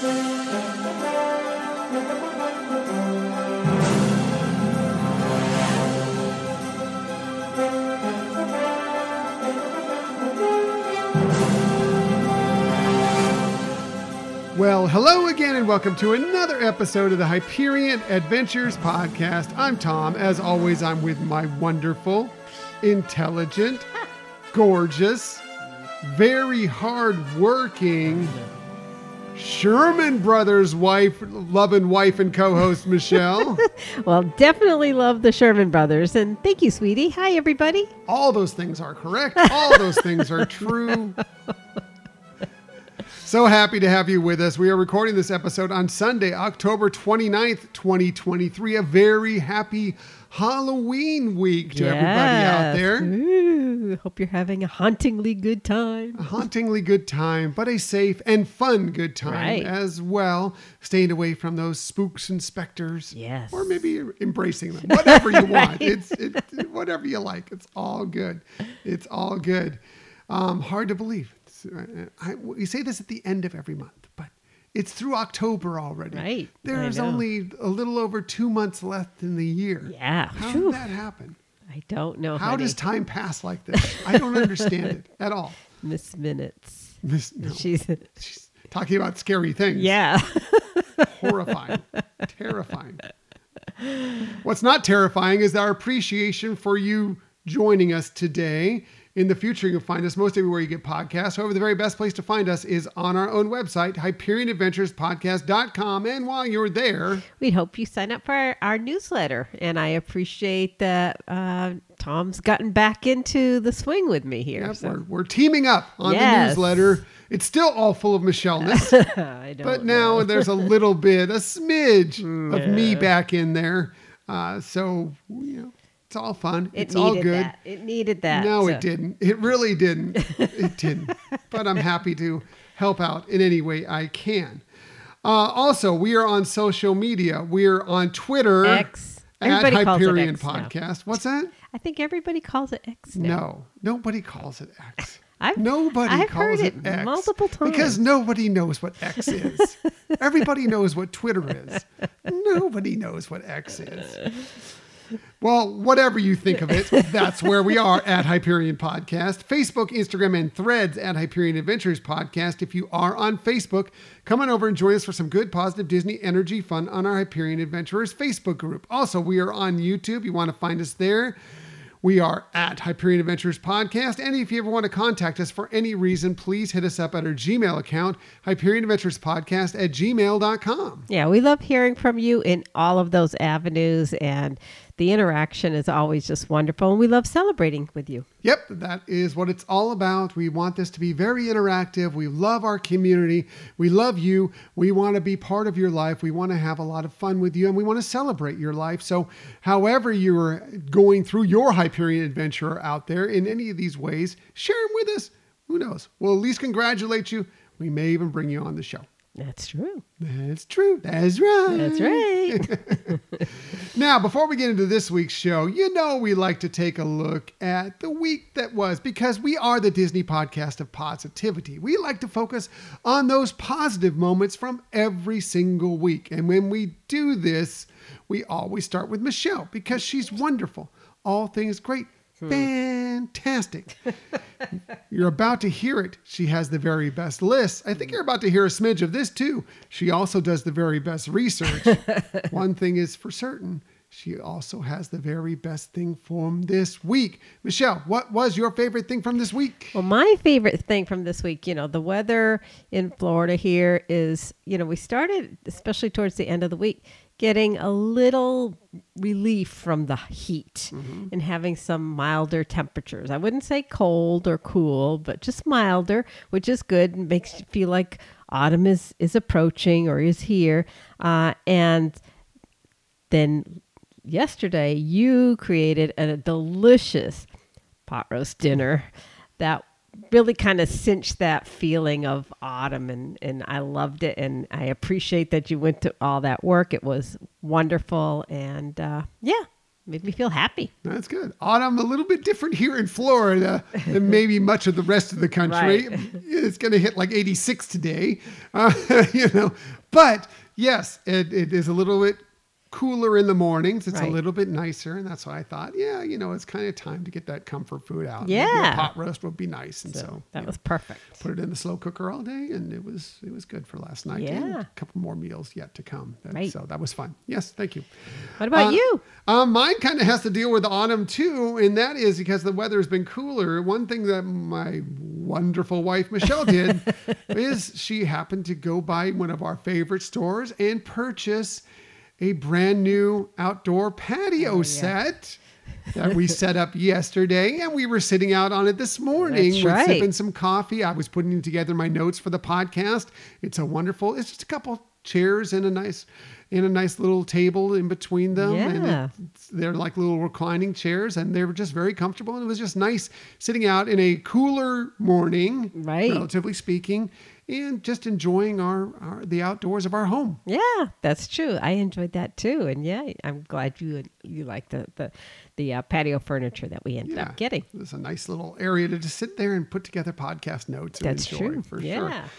Well, hello again, and welcome to another episode of the Hyperion Adventures Podcast. I'm Tom. As always, I'm with my wonderful, intelligent, gorgeous, very hardworking Sherman Brothers wife, loving wife, and co host, Michelle. Well, definitely love the Sherman Brothers. And thank you, sweetie. Hi, everybody. All those things are correct. All those things are true. So happy to have you with us. We are recording this episode on Sunday, October 29th, 2023. A very happy Halloween week to everybody out there. Ooh, hope you're having a hauntingly good time. A hauntingly good time, but a safe and fun good time Right. as well. Staying away from those spooks and specters. Yes. Or maybe embracing them. Whatever you want. Right. It's it, whatever you like. It's all good. It's all good. Um, hard to believe. It's, uh, I, we say this at the end of every month, but it's through October already. Right. There's only a little over two months left in the year. Yeah. How Phew. did that happen? I don't know. How honey. does time pass like this? I don't understand it at all. Miss Minutes? Miss, no. She's She's talking about scary things. yeah. Horrifying. terrifying. What's not terrifying is our appreciation for you joining us today. In the future, you'll find us most everywhere you get podcasts. However, the very best place to find us is on our own website, HyperionAdventurespodcast.com. And while you're there, we hope you sign up for our, our newsletter, and I appreciate that uh, Tom's gotten back into the swing with me here. yep, so- we're, we're teaming up on the newsletter. It's still all full of Michelle-ness. I don't but now there's a little bit, a smidge of me back in there. Uh, so, you know, it's all fun. it it's all good. that. It needed that. No, so- it didn't. It really didn't. it didn't. But I'm happy to help out in any way I can. Uh, also, we are on social media. We are on Twitter X. at Everybody calls it Hyperion X now. Podcast. What's that? I think everybody calls it X now. No, nobody calls it X. I've- nobody I've calls heard it, it X multiple times because nobody knows what X is. Everybody knows what Twitter is. Nobody knows what X is. Well, whatever you think of it, that's where we are at Hyperion Podcast. Facebook, Instagram, and threads at Hyperion Adventures Podcast. If you are on Facebook, come on over and join us for some good, positive Disney energy fun on our Hyperion Adventurers Facebook group. Also, we are on YouTube. You want to find us there. We are at Hyperion Adventures Podcast. And if you ever want to contact us for any reason, please hit us up at our Gmail account, Hyperion Adventures Podcast at gmail.com. Yeah, we love hearing from you in all of those avenues, and the interaction is always just wonderful. And we love celebrating with you. Yep, that is what it's all about. We want this to be very interactive. We love our community. We love you. We want to be part of your life. We want to have a lot of fun with you and we want to celebrate your life. So, however, you're going through your Hyperion adventure out there in any of these ways, share them with us. Who knows? We'll at least congratulate you. We may even bring you on the show. That's true. That's true. That's right. That's right. Now, before we get into this week's show, you know we like to take a look at the week that was because we are the Disney podcast of positivity. We like to focus on those positive moments from every single week. And when we do this, we always start with Michelle because she's wonderful. All things great. Hmm. Fantastic. You're about to hear it. She has the very best list. I think hmm. you're about to hear a smidge of this too. She also does the very best research. One thing is for certain. She also has the very best thing from this week. Michelle, what was your favorite thing from this week? Well, my favorite thing from this week, you know, the weather in Florida here is, you know, we started, especially towards the end of the week, getting a little relief from the heat and having some milder temperatures. I wouldn't say cold or cool, but just milder, which is good and makes you feel like autumn is, is approaching or is here. Uh, and then yesterday you created a delicious pot roast dinner that really kind of cinched that feeling of autumn and, and I loved it and I appreciate that you went to all that work. It was wonderful and uh, yeah, made me feel happy. That's good. Autumn, a little bit different here in Florida than maybe much of the rest of the country. Right. It's going to hit like 86 today, uh, you know. But yes, it, it is a little bit cooler in the mornings. It's a little bit nicer, and that's why I thought, yeah, you know, it's kind of time to get that comfort food out. Yeah. pot roast would be nice, and so, So, that was perfect. put it in the slow cooker all day, and it was it was good for last night. and Yeah. a couple more meals yet to come. That- Right. So that was fun. Yes, thank you. What about Uh, you? Um, mine kind of has to deal with autumn too, and that is because the weather's been cooler. One thing that my wonderful wife Michelle did is she happened to go by one of our favorite stores and purchase a brand new outdoor patio Oh, yeah. set that we set up yesterday, and we were sitting out on it this morning That's right. sipping some coffee. I was putting together my notes for the podcast. It's a wonderful. It's just a couple chairs and a nice, and a nice little table in between them. And Yeah. it- they're like little reclining chairs, and they were just very comfortable. And it was just nice sitting out in a cooler morning, Right. relatively speaking, and just enjoying our, our the outdoors of our home. Yeah, that's true. I enjoyed that too, and yeah, I'm glad you you like the the the uh, patio furniture that we ended Yeah, up getting. It was a nice little area to just sit there and put together podcast notes. And That's true. for yeah. sure.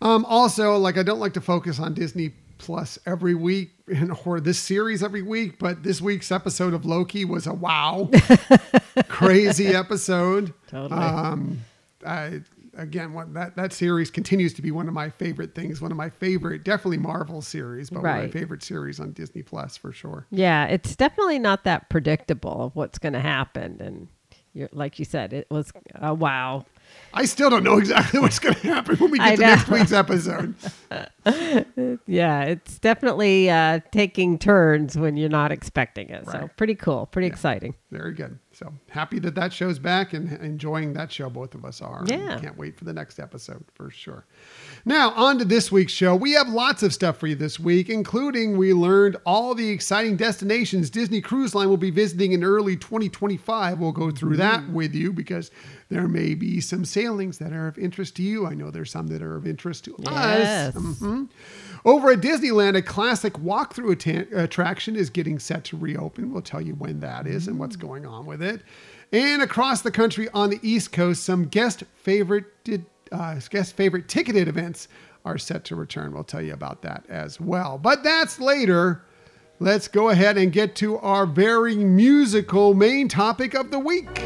Um, also, like I don't like to focus on Disney Plus every week and or this series every week, but this week's episode of Loki was a wow, crazy episode. Totally. Um, I, again, what that that series continues to be one of my favorite things. One of my favorite, definitely Marvel series, but one of my favorite series on Disney Plus for sure. Yeah, it's definitely not that predictable of what's going to happen, and you're, like you said, it was a wow. I still don't know exactly what's going to happen when we get to next week's episode. Yeah, it's definitely uh, taking turns when you're not expecting it. So pretty cool, pretty exciting. Very good. So happy that that show's back and enjoying that show. Both of us are. Yeah. Can't wait for the next episode for sure. Now, on to this week's show. We have lots of stuff for you this week, including we learned all the exciting destinations Disney Cruise Line will be visiting in early 2025. We'll go through that with you because there may be some sailings that are of interest to you. I know there's some that are of interest to Yes. us. Mhm. Over at Disneyland, a classic walkthrough atta- attraction is getting set to reopen. We'll tell you when that is and what's going on with it. And across the country on the East Coast, some guest favorite uh, guest favorite ticketed events are set to return. We'll tell you about that as well. But that's later. Let's go ahead and get to our very musical main topic of the week.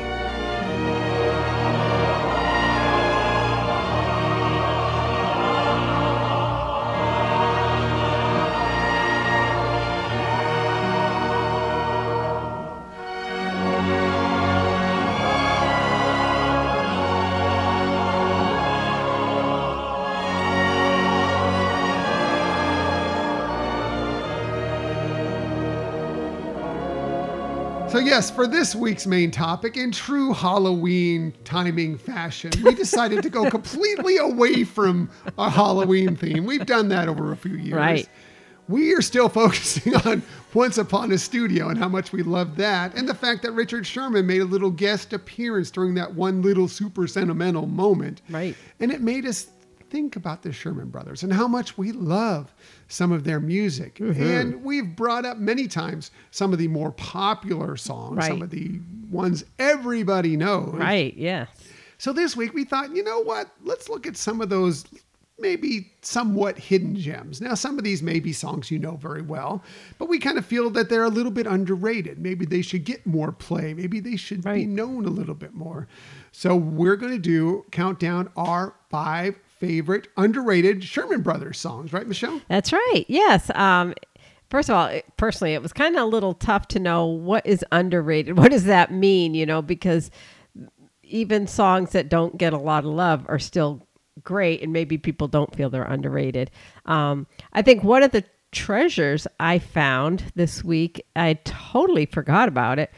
Yes, for this week's main topic, in true Halloween timing fashion, we decided to go completely away from our Halloween theme. We've done that over a few years. Right. We are still focusing on Once Upon a Studio and how much we love that, and the fact that Richard Sherman made a little guest appearance during that one little super sentimental moment. Right. And it made us think about the Sherman Brothers and how much we love some of their music. Mm-hmm. And we've brought up many times some of the more popular songs, some of the ones everybody knows. Right. Yeah. So this week we thought, you know what? Let's look at some of those maybe somewhat hidden gems. Now, some of these may be songs you know very well, but we kind of feel that they're a little bit underrated. Maybe they should get more play. Maybe they should be known a little bit more. So we're going to do count down our five favorite underrated Sherman Brothers songs, right, Michelle? That's right. Yes. Um, first of all, personally, it was kind of a little tough to know what is underrated. What does that mean? You know, because even songs that don't get a lot of love are still great, and maybe people don't feel they're underrated. Um, I think one of the treasures I found this week, I totally forgot about it,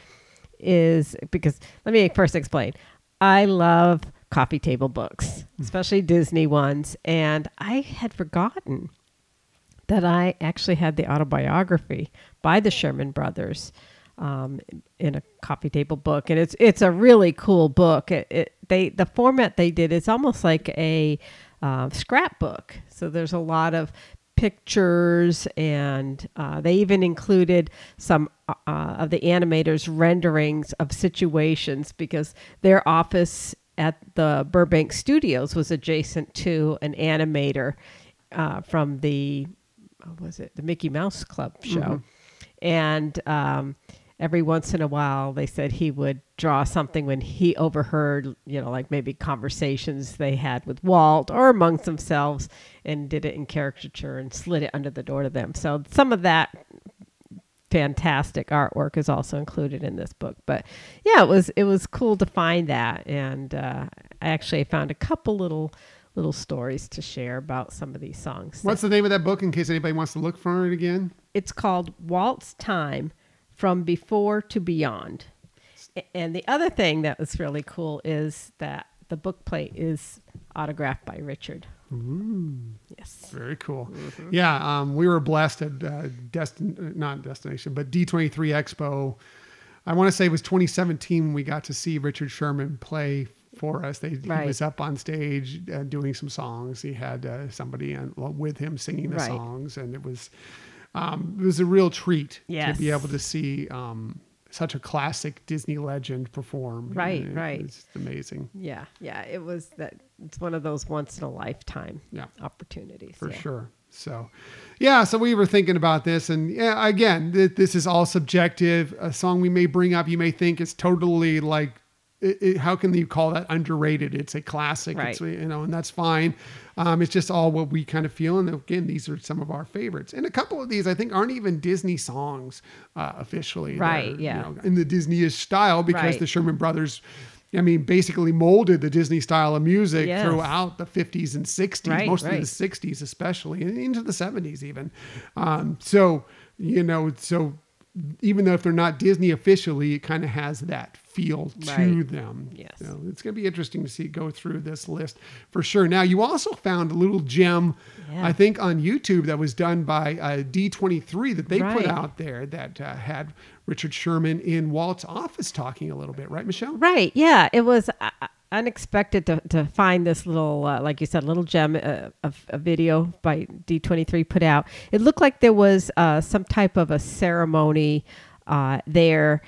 is because let me first explain. I love coffee table books, especially Disney ones, and I had forgotten that I actually had the autobiography by the Sherman Brothers um, in a coffee table book, and it's it's a really cool book. It, it they the format they did is almost like a uh, scrapbook. So there's a lot of pictures, and uh, they even included some uh, of the animators' renderings of situations because their office at the Burbank Studios was adjacent to an animator uh, from the what was it? The Mickey Mouse Club show, and um, every once in a while they said he would draw something when he overheard you know like maybe conversations they had with Walt or amongst themselves and did it in caricature and slid it under the door to them. So some of that fantastic artwork is also included in this book. But yeah, it was it was cool to find that, and uh, I actually found a couple little little stories to share about some of these songs. What's the name of that book in case anybody wants to look for it again? It's called Walt's Time from Before to Beyond. And the other thing that was really cool is that the book plate is autographed by Richard. Yes. Very cool. Mm-hmm. Yeah, um, we were blessed at uh, Destin, not Destination, but D23 Expo. I want to say it was 2017 when we got to see Richard Sherman play for us. They, He was up on stage uh, doing some songs. He had uh, somebody on, with him singing the Right. songs, and it was um, it was a real treat to be able to see um, such a classic Disney legend perform. Right, right. It's amazing. Yeah, yeah. It was that. It's one of those once in a lifetime Yeah. opportunities. for yeah. sure. So, yeah, so we were thinking about this, and yeah, again, th- this is all subjective. A song we may bring up, you may think is totally like, it, it- how can you call that underrated? It's a classic, It's, Right. you know, and that's fine. Um, it's just all what we kind of feel, and again, these are some of our favorites. And a couple of these, I think, aren't even Disney songs uh, officially, Right, They're, yeah. you know, in the Disney-ish style because Right. the Sherman Brothers. I mean, basically molded the Disney style of music Yes. throughout the 50s and 60s, Right, most of right. the 60s especially and into the 70s even um, so you know so even though if they're not disney officially it kind of has that feel to Right. them Yes. so it's going to be interesting to see go through this list for sure now you also found a little gem Yeah. i think on youtube that was done by uh, d23 that they put out there that uh, had richard sherman in walt's office talking a little bit right michelle Right. Yeah. It was uh, unexpected to, to find this little, uh, like you said, little gem uh, of a video by D23 put out. It looked like there was uh, some type of a ceremony uh, there.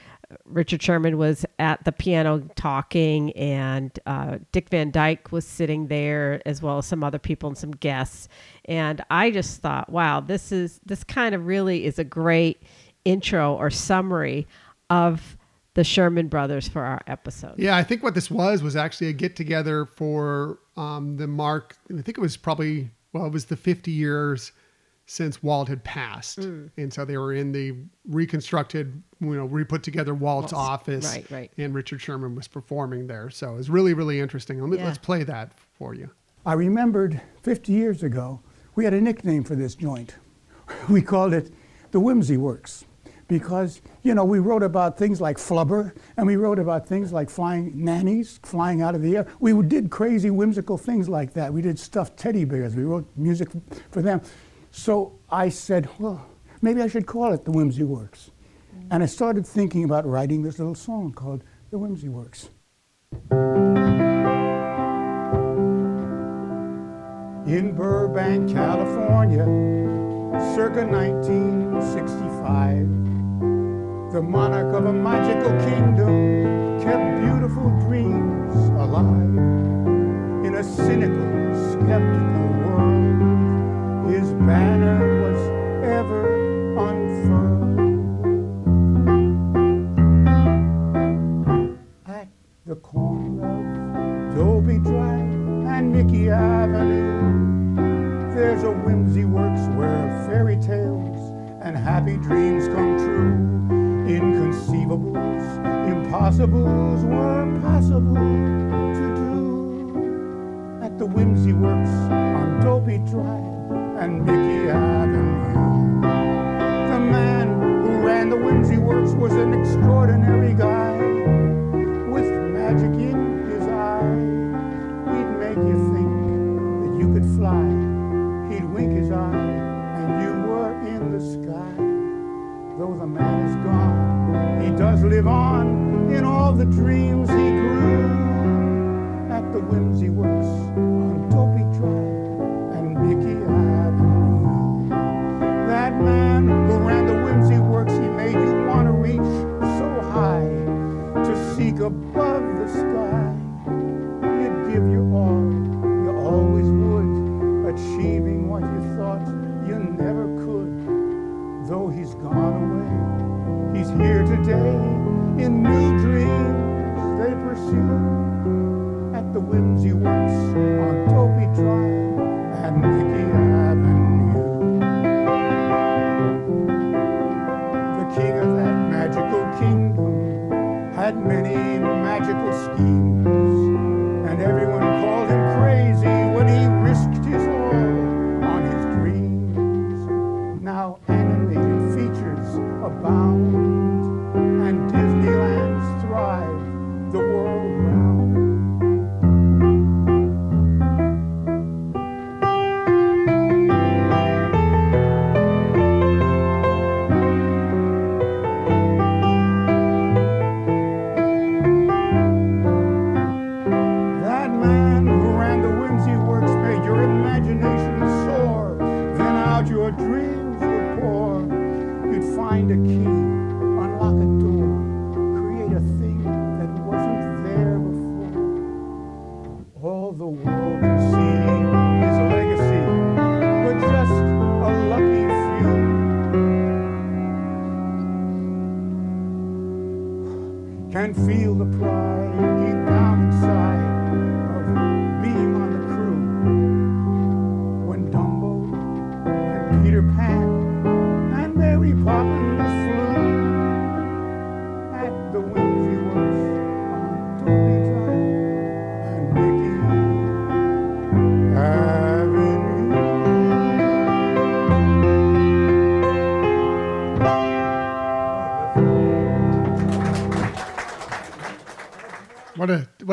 Richard Sherman was at the piano talking, and uh, Dick Van Dyke was sitting there, as well as some other people and some guests. And I just thought, wow, this is this kind of really is a great intro or summary of the Sherman Brothers for our episode. Yeah, I think what this was was actually a get together for um, the mark. I think it was probably well, it was the 50 years since Walt had passed, Mm. and so they were in the reconstructed, you know, re put together Walt's, Walt's- office, right, right. And Richard Sherman was performing there, so it was really, really interesting. Let me, Yeah. Let's play that for you. I remembered 50 years ago, we had a nickname for this joint. We called it the Whimsy Works because, you know, we wrote about things like flubber and we wrote about things like flying nannies, flying out of the air. We did crazy, whimsical things like that. We did stuffed teddy bears. We wrote music for them. So I said, well, maybe I should call it the Whimsy Works. And I started thinking about writing this little song called The Whimsy Works. In Burbank, California, circa 1965, the monarch of a magical kingdom kept beautiful dreams alive. In a cynical, skeptical world, his banner was ever unfurled. At the corner of Dopey Drive and Mickey Avenue, there's a whimsy works where fairy tales and happy dreams come true. Inconceivables, impossibles were possible to do at the whimsy works on Dopey Drive and Mickey Avenue. The man who ran the whimsy works was an extraordinary guy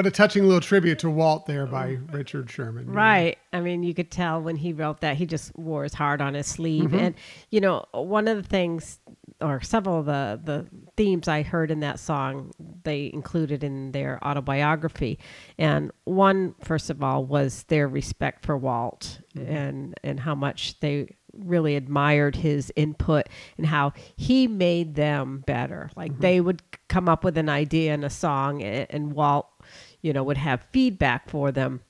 What a touching little tribute to Walt there by Richard Sherman. Right. I mean, you could tell when he wrote that, he just wore his heart on his sleeve. Mm-hmm. And, you know, one of the things, or several of the, the themes I heard in that song, they included in their autobiography. And one, first of all, was their respect for Walt Mm-hmm. and, and how much they really admired his input and how he made them better. Like Mm-hmm. they would come up with an idea in a song, and, and Walt, you know, would have feedback for them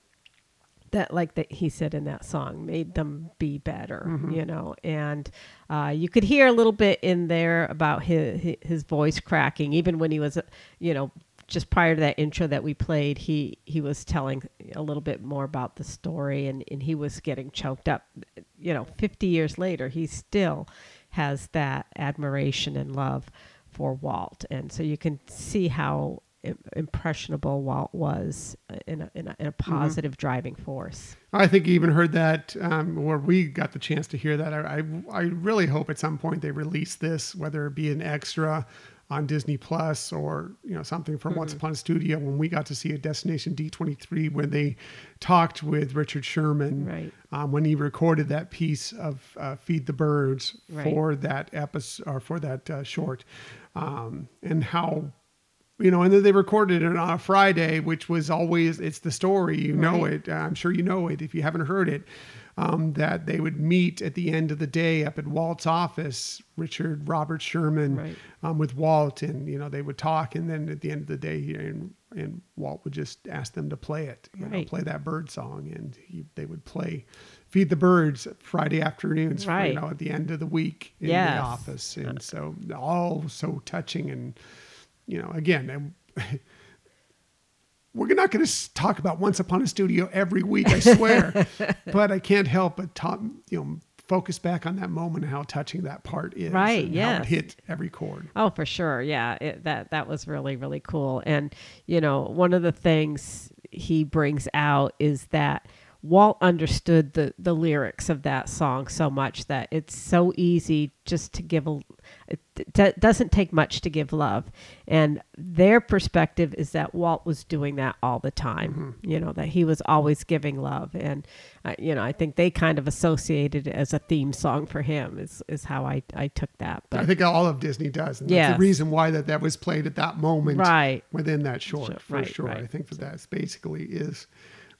that like that he said in that song made them be better Mm-hmm. you know? And uh, you could hear a little bit in there about his his voice cracking. Even when he was uh, you know just prior to that intro that we played he he was telling a little bit more about the story and and he was getting choked up. You know 50 years later he still has that admiration and love for Walt. And so you can see how impressionable Walt was in a, in a, in a positive driving force. I think you even heard that, um, or we got the chance to hear that. I, I, I really hope at some point they release this, whether it be an extra on Disney Plus or you know something from Once Upon a Studio when we got to see a Destination D23 when they talked with Richard Sherman Right. um, when he recorded that piece of uh, Feed the Birds Right. for that episode or for that uh, short, um, and how you know, and then they recorded it on a Friday, which was always it's the story. You know Right. it. I'm sure you know it if you haven't heard it. Um, that they would meet at the end of the day up at Walt's office, Richard Robert Sherman, Right. um, with Walt, and you know they would talk, and then at the end of the day, he, and and Walt would just ask them to play it, you know, play that bird song, and he, they would play "Feed the Birds" Friday afternoons, Right. you know, at the end of the week in Yes. the office, and so all so touching and you know, again, we're not going to talk about Once Upon a Studio every week, I swear, but I can't help but talk, you know, focus back on that moment and how touching that part is, Right, Yeah. hit every chord. Oh, for sure. Yeah, it, that that was really really cool. And you know, one of the things he brings out is that Walt understood the the lyrics of that song so much that it's so easy just to give a it d- doesn't take much to give love. And their perspective is that Walt was doing that all the time. You know, that he was always giving love and uh, you know, I think they kind of associated it as a theme song for him is is how I I took that. But I think all of Disney does, and that's the reason why that that was played at that moment, Right. within that short, Sure, for right, sure. right. I think that that's basically is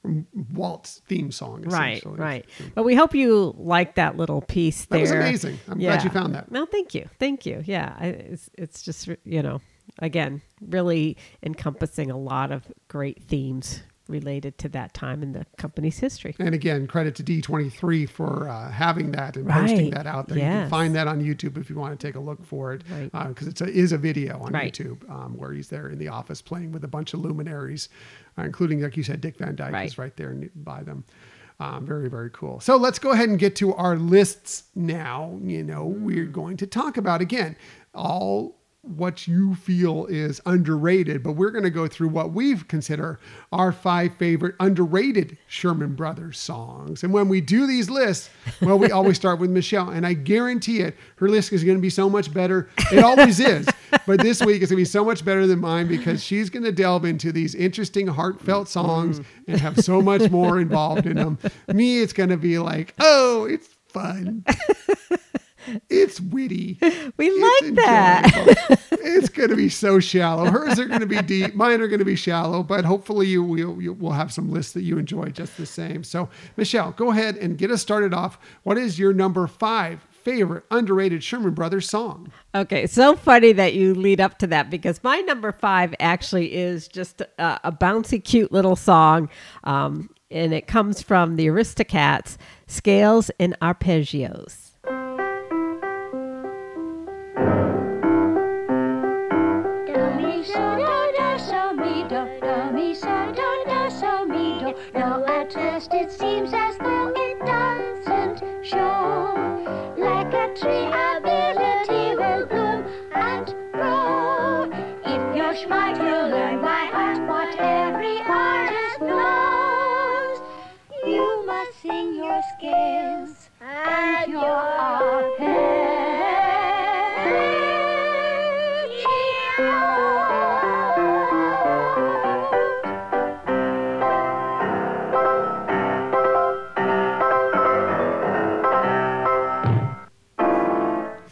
Walt's theme song, Right, right. But we hope you like that little piece there. That was amazing. I'm glad you found that. No, thank you, thank you. Yeah, it's it's just you know, again, really encompassing a lot of great themes related to that time in the company's history. And again, credit to D23 for uh, having that and posting that out there. You can find that on YouTube if you want to take a look for it. Right. Because it's a, video on Right. YouTube um, where he's there in the office playing with a bunch of luminaries, uh, including, like you said, Dick Van Dyke is Right. right there by them. Um, very, very cool. So let's go ahead and get to our lists now. You know, we're going to talk about again all what you feel is underrated, but we're going to go through what we consider our five favorite underrated Sherman Brothers songs. And when we do these lists, well, we always start with Michelle, and I guarantee it, her list is going to be so much better. It always is, but this week it's going to be so much better than mine because she's going to delve into these interesting, heartfelt songs and have so much more involved in them. Me, it's going to be like, oh, it's fun. It's witty. We It's like that. it's going to be so shallow. Hers are going to be deep. Mine are going to be shallow. But hopefully, you will you will have some lists that you enjoy just the same. So, Michelle, go ahead and get us started off. What is your number five favorite underrated Sherman Brothers song? Okay, so funny that you lead up to that because my number five actually is just a, a bouncy, cute little song. Um, and it comes from the Aristocats, Scales and Arpeggios.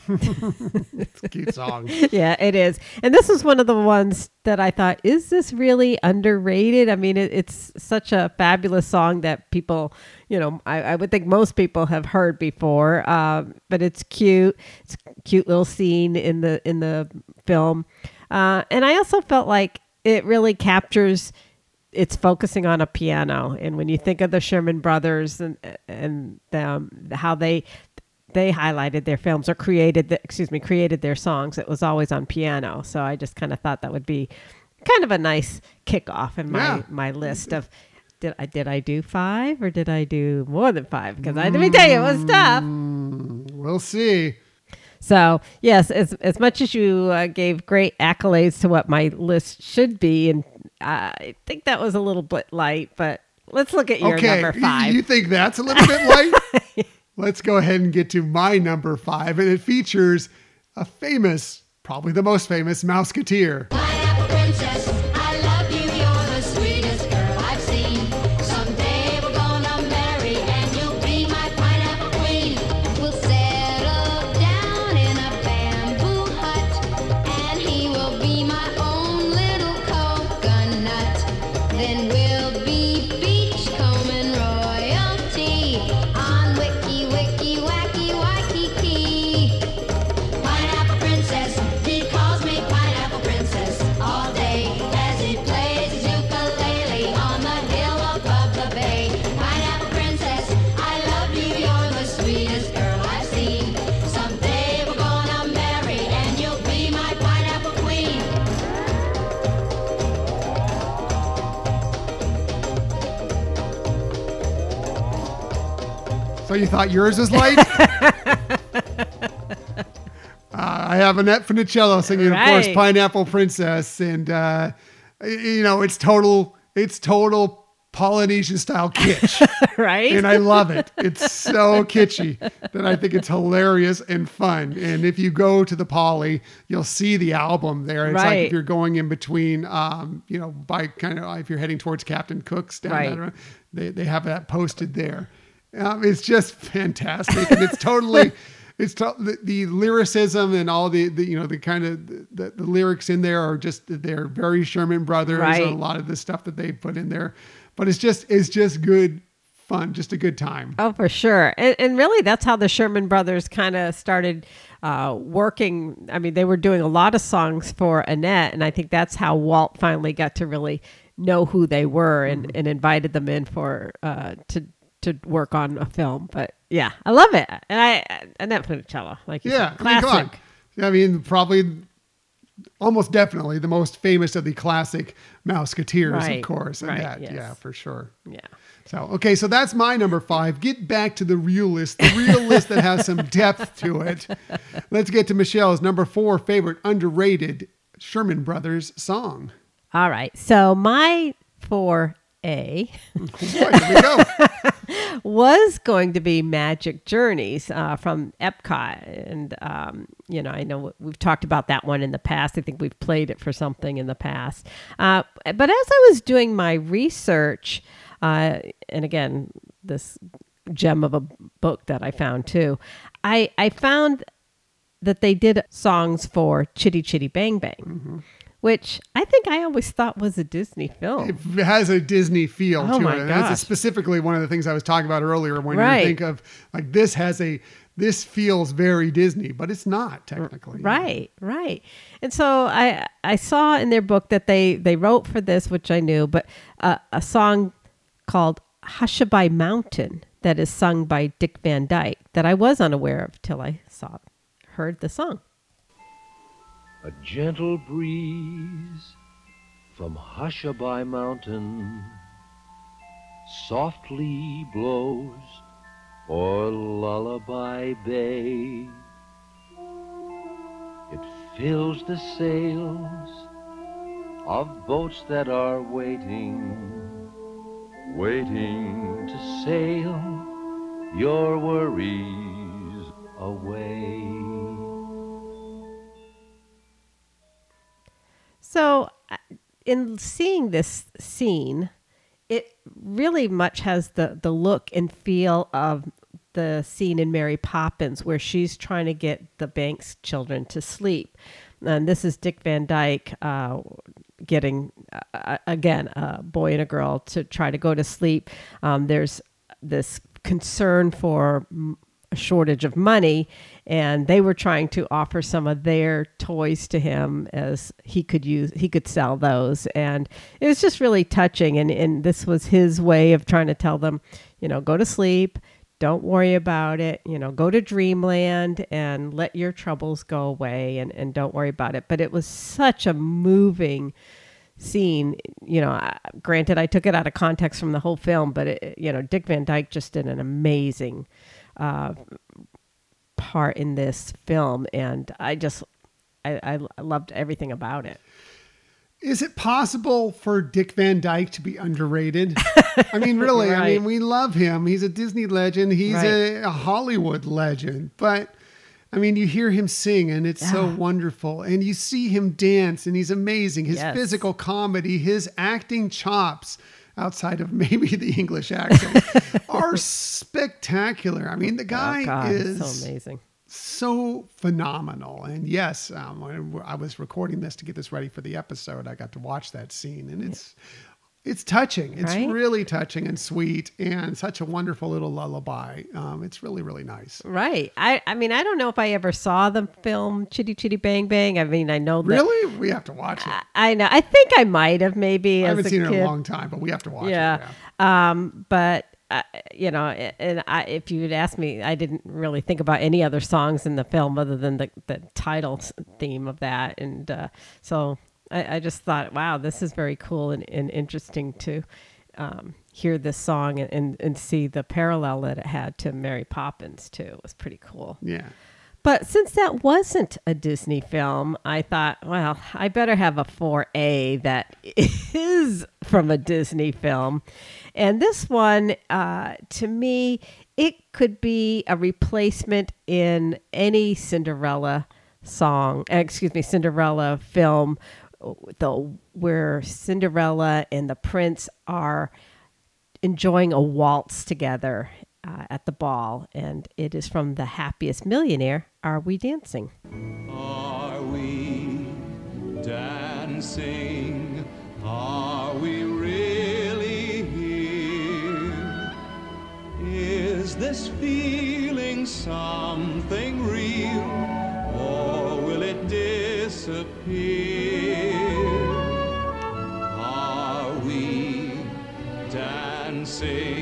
It's a cute song. yeah, it is. And this was one of the ones that I thought, is this really underrated? I mean, it, it's such a fabulous song that people, you know, I, I would think most people have heard before. Um, but it's cute. It's cute little scene in the in the film, uh, and I also felt like it really captures. It's focusing on a piano, and when you think of the Sherman Brothers and and um, how they they highlighted their films or created the, excuse me created their songs it was always on piano so i just kind of thought that would be kind of a nice kickoff in my Yeah. my list of did i did i do five or did i do more than five because i let me tell you it was tough We'll see. so yes as, as much as you uh, gave great accolades to what my list should be and i think that was a little bit light but let's look at your okay, number five You think that's a little bit light? Let's go ahead and get to my number five, and it features a famous, probably the most famous, Mouseketeer. You thought yours was light? Uh, I have Annette Funicello singing, of course, Pineapple Princess, and uh, you know it's total, it's total Polynesian style kitsch, right and I love it. It's so kitschy that I think it's hilarious and fun. And if you go to the Poly, you'll see the album there. It's like Right. if you're going in between, um, you know, by kind of if you're heading towards Captain Cook's down Right. that road, they they have that posted there. Um, it's just fantastic, and it's totally. It's to, the, the lyricism and all the, the you know the kind of the, the, lyrics in there are just they're very Sherman Brothers Right. and a lot of the stuff that they put in there, but it's just it's just good fun, just a good time. Oh, for sure. And, and really, that's how the Sherman Brothers kind of started uh, working. I mean, they were doing a lot of songs for Annette, and I think that's how Walt finally got to really know who they were and, Mm-hmm. and invited them in for uh, to to work on a film. But yeah, I love it, and I and Annette Funicello, like you Yeah, said, I mean, come classic. on. I mean, probably, almost definitely the most famous of the classic Mouseketeers, Right, of course. And right, that, yes. yeah, for sure. Yeah. So, okay, so that's my number five. Get back to the real list, the real list that has some depth to it. Let's get to Michelle's number four favorite underrated Sherman Brothers song. All right. So my four A Boy, here we go. was going to be Magic Journeys uh, from Epcot, and um, you know I know we've talked about that one in the past. I think we've played it for something in the past. Uh, but as I was doing my research, uh, and again this gem of a book that I found too, I I found that they did songs for Chitty Chitty Bang Bang. Which I think I always thought was a Disney film. It has a Disney feel Oh to my it. And that's gosh. specifically one of the things I was talking about earlier when Right. you think of like this has a this feels very Disney, but it's not technically. Right, right. And so I I saw in their book that they they wrote for this, which I knew, but uh, a song called Hushabye Mountain that is sung by Dick Van Dyke that I was unaware of till I saw heard the song. A gentle breeze from Hushabye Mountain softly blows o'er Lullaby Bay. It fills the sails of boats that are waiting, waiting to sail your worries away. So, uh, in seeing this scene, it really much has the the look and feel of the scene in Mary Poppins where she's trying to get the Banks children to sleep. And this is Dick Van Dyke uh, getting, uh, again, a boy and a girl to try to go to sleep. Um, there's this concern for a shortage of money and they were trying to offer some of their toys to him as he could use he could sell those. And it was just really touching. And and this was his way of trying to tell them you know go to sleep. Don't worry about it. You know go to dreamland and let your troubles go away and and don't worry about it. But it was such a moving scene. You know granted i took it out of context from the whole film but it, you know dick van dyke just did an amazing uh, part in this film and i just I, I, loved everything about it Is it possible for Dick Van Dyke to be underrated? I mean, really, I mean, we love him. He's a Disney legend. He's Right. a, a Hollywood legend. But I mean, you hear him sing and it's so wonderful. And you see him dance and he's amazing. His Yes. physical comedy, his acting chops outside of maybe the English accent are spectacular. I mean, the guy oh god is so amazing so phenomenal. And yes, um, when I was recording this to get this ready for the episode, I got to watch that scene, and it's it's touching. It's Right? really touching and sweet, and such a wonderful little lullaby. Um, it's really really nice. right i i mean i don't know if i ever saw the film chitty chitty bang bang i mean i know that Really, we have to watch it. I, I know i think i might have maybe I haven't seen it in a long time, but we have to watch yeah. it. Yeah. Um, but uh, you know, and I, if you'd asked me, I didn't really think about any other songs in the film other than the the title theme of that, and uh, so I, I just thought, wow, this is very cool and, and interesting to um, hear this song and, and and see the parallel that it had to Mary Poppins too. It was pretty cool. Yeah. But since that wasn't a Disney film, I thought, well, I better have a 4A that is from a Disney film. And this one, uh, to me, it could be a replacement in any Cinderella song, excuse me, Cinderella film, the, where Cinderella and the prince are enjoying a waltz together uh, at the ball, and it is from The Happiest Millionaire. Are we dancing? Are we dancing? Are we really here? Is this feeling something real? Or will it disappear? Sing?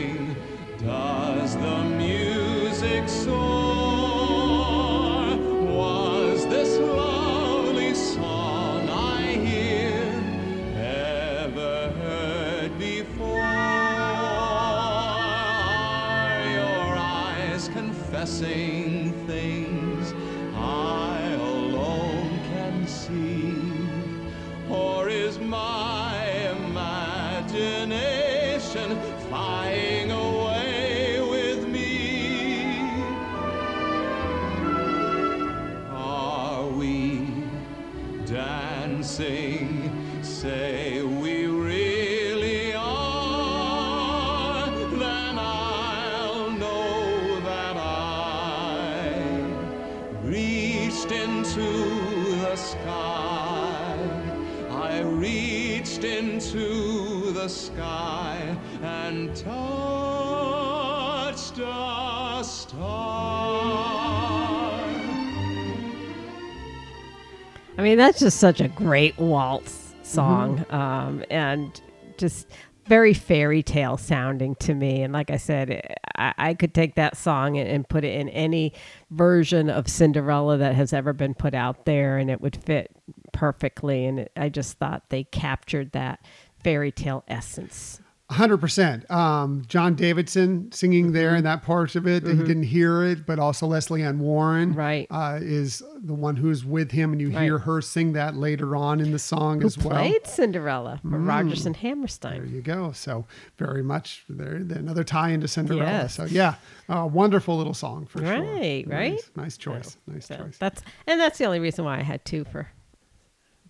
Mean, that's just such a great waltz song, um, and just very fairy tale sounding to me. And like I said, I, I could take that song and, and put it in any version of Cinderella that has ever been put out there, and it would fit perfectly. And it, I just thought they captured that fairy tale essence. 100%. Um, John Davidson singing there in that part of it. He didn't hear it, but also Lesley Ann Warren Right. uh, is the one who's with him, and you Right. hear her sing that later on in the song Who as well. played Cinderella? Rogerson and Hammerstein. There you go. So very much there. Another tie into Cinderella. Yes. So yeah, uh, wonderful little song for sure. Right, right. Nice, nice choice. nice So choice. that's and that's the only reason why I had two for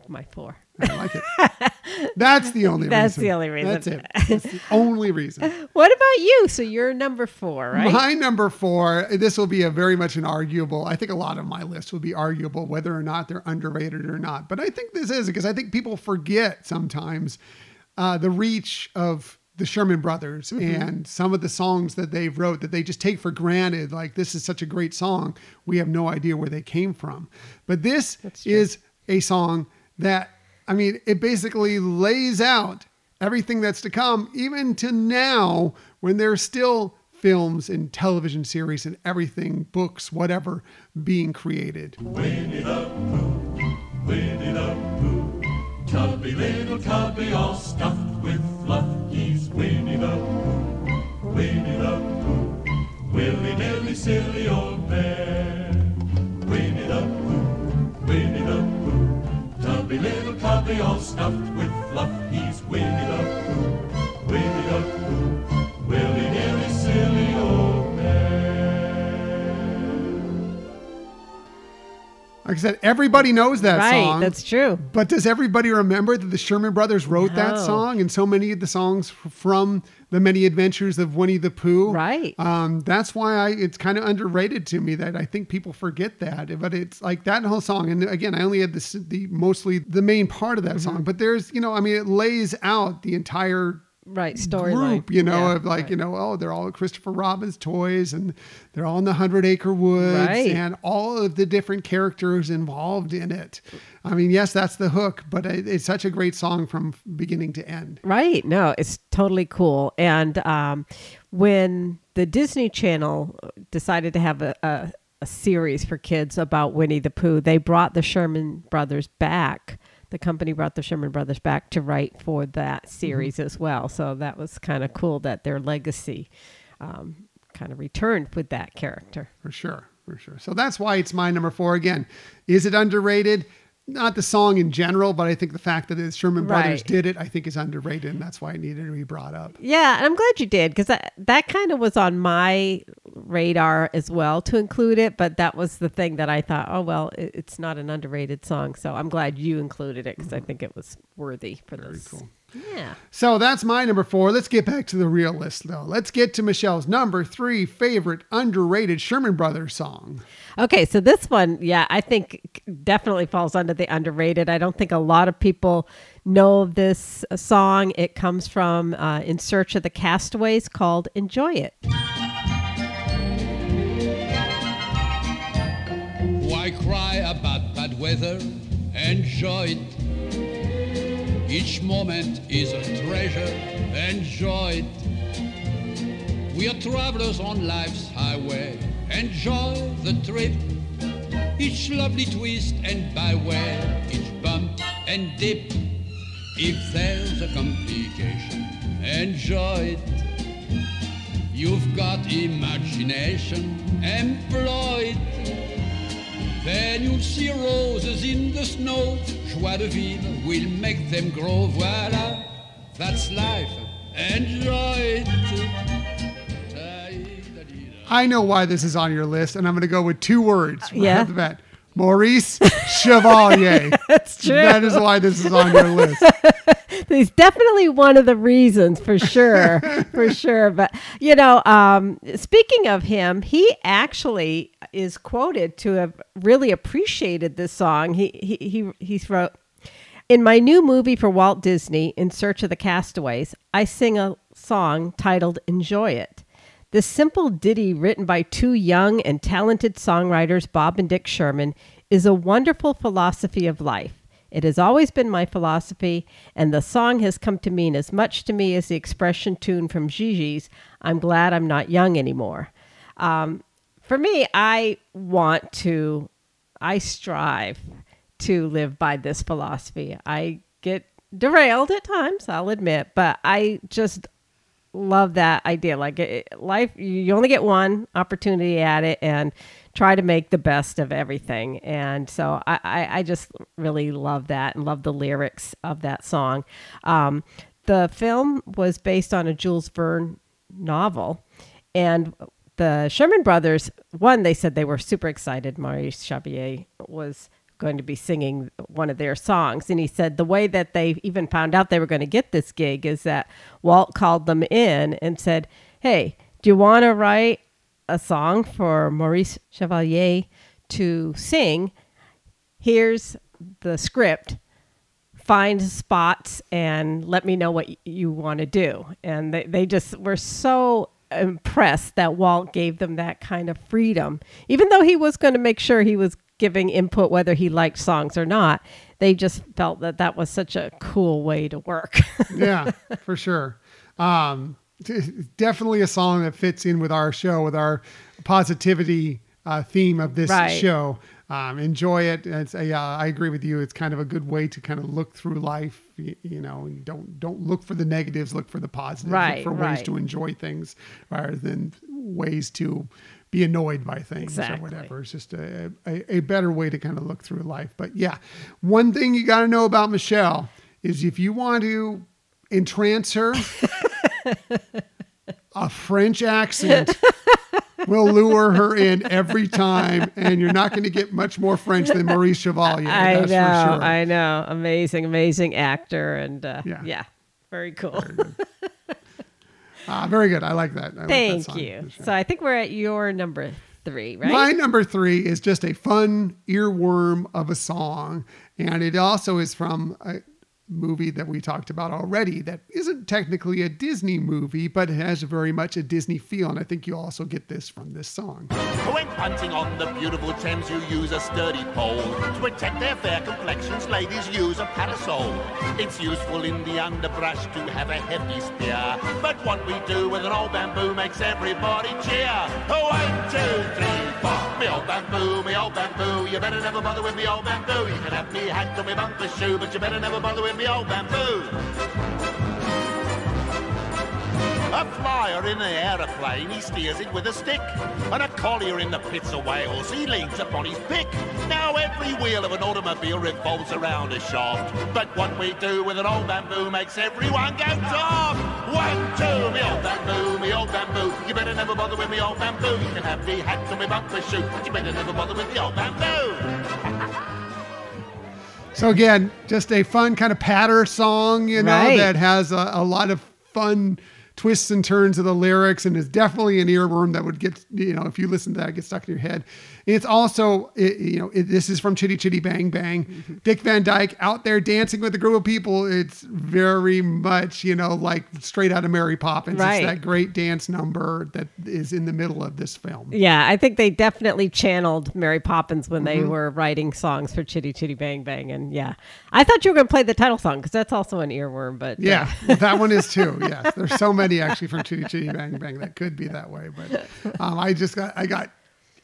my four. I like it. That's the only That's reason. the only reason. That's it. That's the only reason. What about you? So you're number four, right? My number four, this will be a very much an arguable, I think a lot of my list will be arguable whether or not they're underrated or not. But I think this is because I think people forget sometimes uh, the reach of the Sherman Brothers Mm-hmm. and some of the songs that they wrote that they just take for granted. Like, this is such a great song. We have no idea where they came from. But this is a song that, I mean, it basically lays out everything that's to come, even to now when there's still films and television series and everything, books, whatever, being created. Winnie the Pooh, Winnie the Pooh, tubby little tubby all stuffed with fluff. He's Winnie the Pooh, Winnie the Pooh, willy silly old bear. Winnie the Pooh, Winnie the Pooh, tubby little tubby all stuffed with fluff. He's Winnie the Pooh, Winnie the Pooh, willy nilly silly old bear. Like I said, everybody knows that right, song. that's true. But does everybody remember that the Sherman Brothers wrote that song and so many of the songs from the many adventures of Winnie the Pooh? Right. Um, that's why I it's kind of underrated to me that I think people forget that. But it's like that whole song. And again, I only had this the mostly the main part of that Mm-hmm. song. But there's you know I mean it lays out the entire Right, story group, you know, Yeah, of like, right. you know, oh, they're all Christopher Robin's toys and they're all in the Hundred Acre Woods Right. and all of the different characters involved in it. I mean, yes, that's the hook, but it, it's such a great song from beginning to end. Right. No, it's totally cool. And um, when the Disney Channel decided to have a, a, a series for kids about Winnie the Pooh, they brought the Sherman Brothers back. The company brought the Sherman Brothers back to write for that series as well. So that was kind of cool that their legacy um, kind of returned with that character. For sure. For sure. So that's why it's my number four. Again, is it underrated? Not the song in general, but I think the fact that the Sherman Brothers Right. did it, I think is underrated, and that's why it needed to be brought up. Yeah, and I'm glad you did because that, that kind of was on my radar as well to include it. But that was the thing that I thought, oh, well, it, it's not an underrated song. So I'm glad you included it because I mm-hmm. think it was worthy for this. cool. Yeah. So that's my number four. Let's get back to the real list, though. Let's get to Michelle's number three favorite underrated Sherman Brothers song. Okay, so this one, yeah, I think definitely falls under the underrated. I don't think a lot of people know this uh, song. It comes from uh, In Search of the Castaways called Enjoy It. Why cry about bad weather? Enjoy it. Each moment is a treasure. Enjoy it. We are travelers on life's highway. Enjoy the trip. Each lovely twist and byway, each bump and dip. If there's a complication, enjoy it. You've got imagination, employ it. Then you'll see roses in the snow. Joie de vivre will make them grow. Voila, that's life. Enjoy it. I know why this is on your list, and I'm going to go with two words. right yeah. off the bat. Maurice Chevalier. That's true. That is why this is on your list. He's definitely one of the reasons for sure, for sure. But you know, um, speaking of him, he actually is quoted to have really appreciated this song. He he he he wrote. In my new movie for Walt Disney, In Search of the Castaways, I sing a song titled Enjoy It. This simple ditty, written by two young and talented songwriters, Bob and Dick Sherman, is a wonderful philosophy of life. It has always been my philosophy, and the song has come to mean as much to me as the expression tune from Gigi's I'm glad I'm not young anymore. Um, for me, I want to, I strive to live by this philosophy. I get derailed at times, I'll admit, but I just love that idea. Like it, life, you only get one opportunity at it, and try to make the best of everything. And so I, I, I just really love that and love the lyrics of that song. Um, the film was based on a Jules Verne novel, and the Sherman Brothers. One, they said they were super excited. Maurice Chevalier was going to be singing one of their songs. And he said the way that they even found out they were going to get this gig is that Walt called them in and said, Hey, do you want to write a song for Maurice Chevalier to sing? Here's the script. Find spots and let me know what you want to do. And they, they just were so impressed that Walt gave them that kind of freedom. Even though he was going to make sure he was giving input whether he liked songs or not, they just felt that that was such a cool way to work. yeah, for sure. Um, definitely a song that fits in with our show, with our positivity uh, theme of this Right. show. Um, enjoy it. It's a, uh, I agree with you. It's kind of a good way to kind of look through life. You, you know, don't don't look for the negatives. Look for the positives. Right, Look for ways to enjoy things rather than ways to be annoyed by things Exactly. or whatever. It's just a, a, a better way to kind of look through life. But yeah, one thing you got to know about Michelle is if you want to entrance her, a French accent will lure her in every time, and you're not going to get much more French than Maurice Chevalier. I know, for sure. I know. Amazing, amazing actor, and uh, Yeah. yeah. very cool. Ah, very good. I like that. I like that Thank you. sure. So I think we're at your number three, right? My number three is just a fun earworm of a song, and it also is from a movie that we talked about already that isn't technically a Disney movie, but has very much a Disney feel, and I think you also get this from this song. When punting on the beautiful Thames, you use a sturdy pole. To protect their fair complexions, ladies use a parasol. It's useful in the underbrush to have a hefty spear. But what we do with an old bamboo makes everybody cheer. Oh, one, two, three, four. Me old bamboo, me old bamboo. You better never bother with me old bamboo. You can have me hat or me bumper shoe, but you better never bother with me old bamboo. A flyer in an aeroplane, he steers it with a stick. And a collier in the pits of Wales, he leans upon his pick. Now every wheel of an automobile revolves around a shaft. But what we do with an old bamboo makes everyone go daft. One, two, me old bamboo, me old bamboo. You better never bother with me old bamboo. You can have me hat or me bumper shoe, but you better never bother with the old bamboo. So again, just a fun kind of patter song, you know, Right. that has a, a lot of fun twists and turns of the lyrics and is definitely an earworm that would get, you know, if you listen to that, get stuck in your head. It's also, it, you know, it, this is from Chitty Chitty Bang Bang. Dick Van Dyke out there dancing with a group of people. It's very much, you know, like straight out of Mary Poppins. Right. It's that great dance number that is in the middle of this film. Yeah, I think they definitely channeled Mary Poppins when Mm-hmm. they were writing songs for Chitty Chitty Bang Bang, and yeah, I thought you were going to play the title song because that's also an earworm. But uh, Yeah, well, that one is too. Yes, there's so many. many actually from Chitty Chitty Bang Bang that could be that way, but um, I just got I got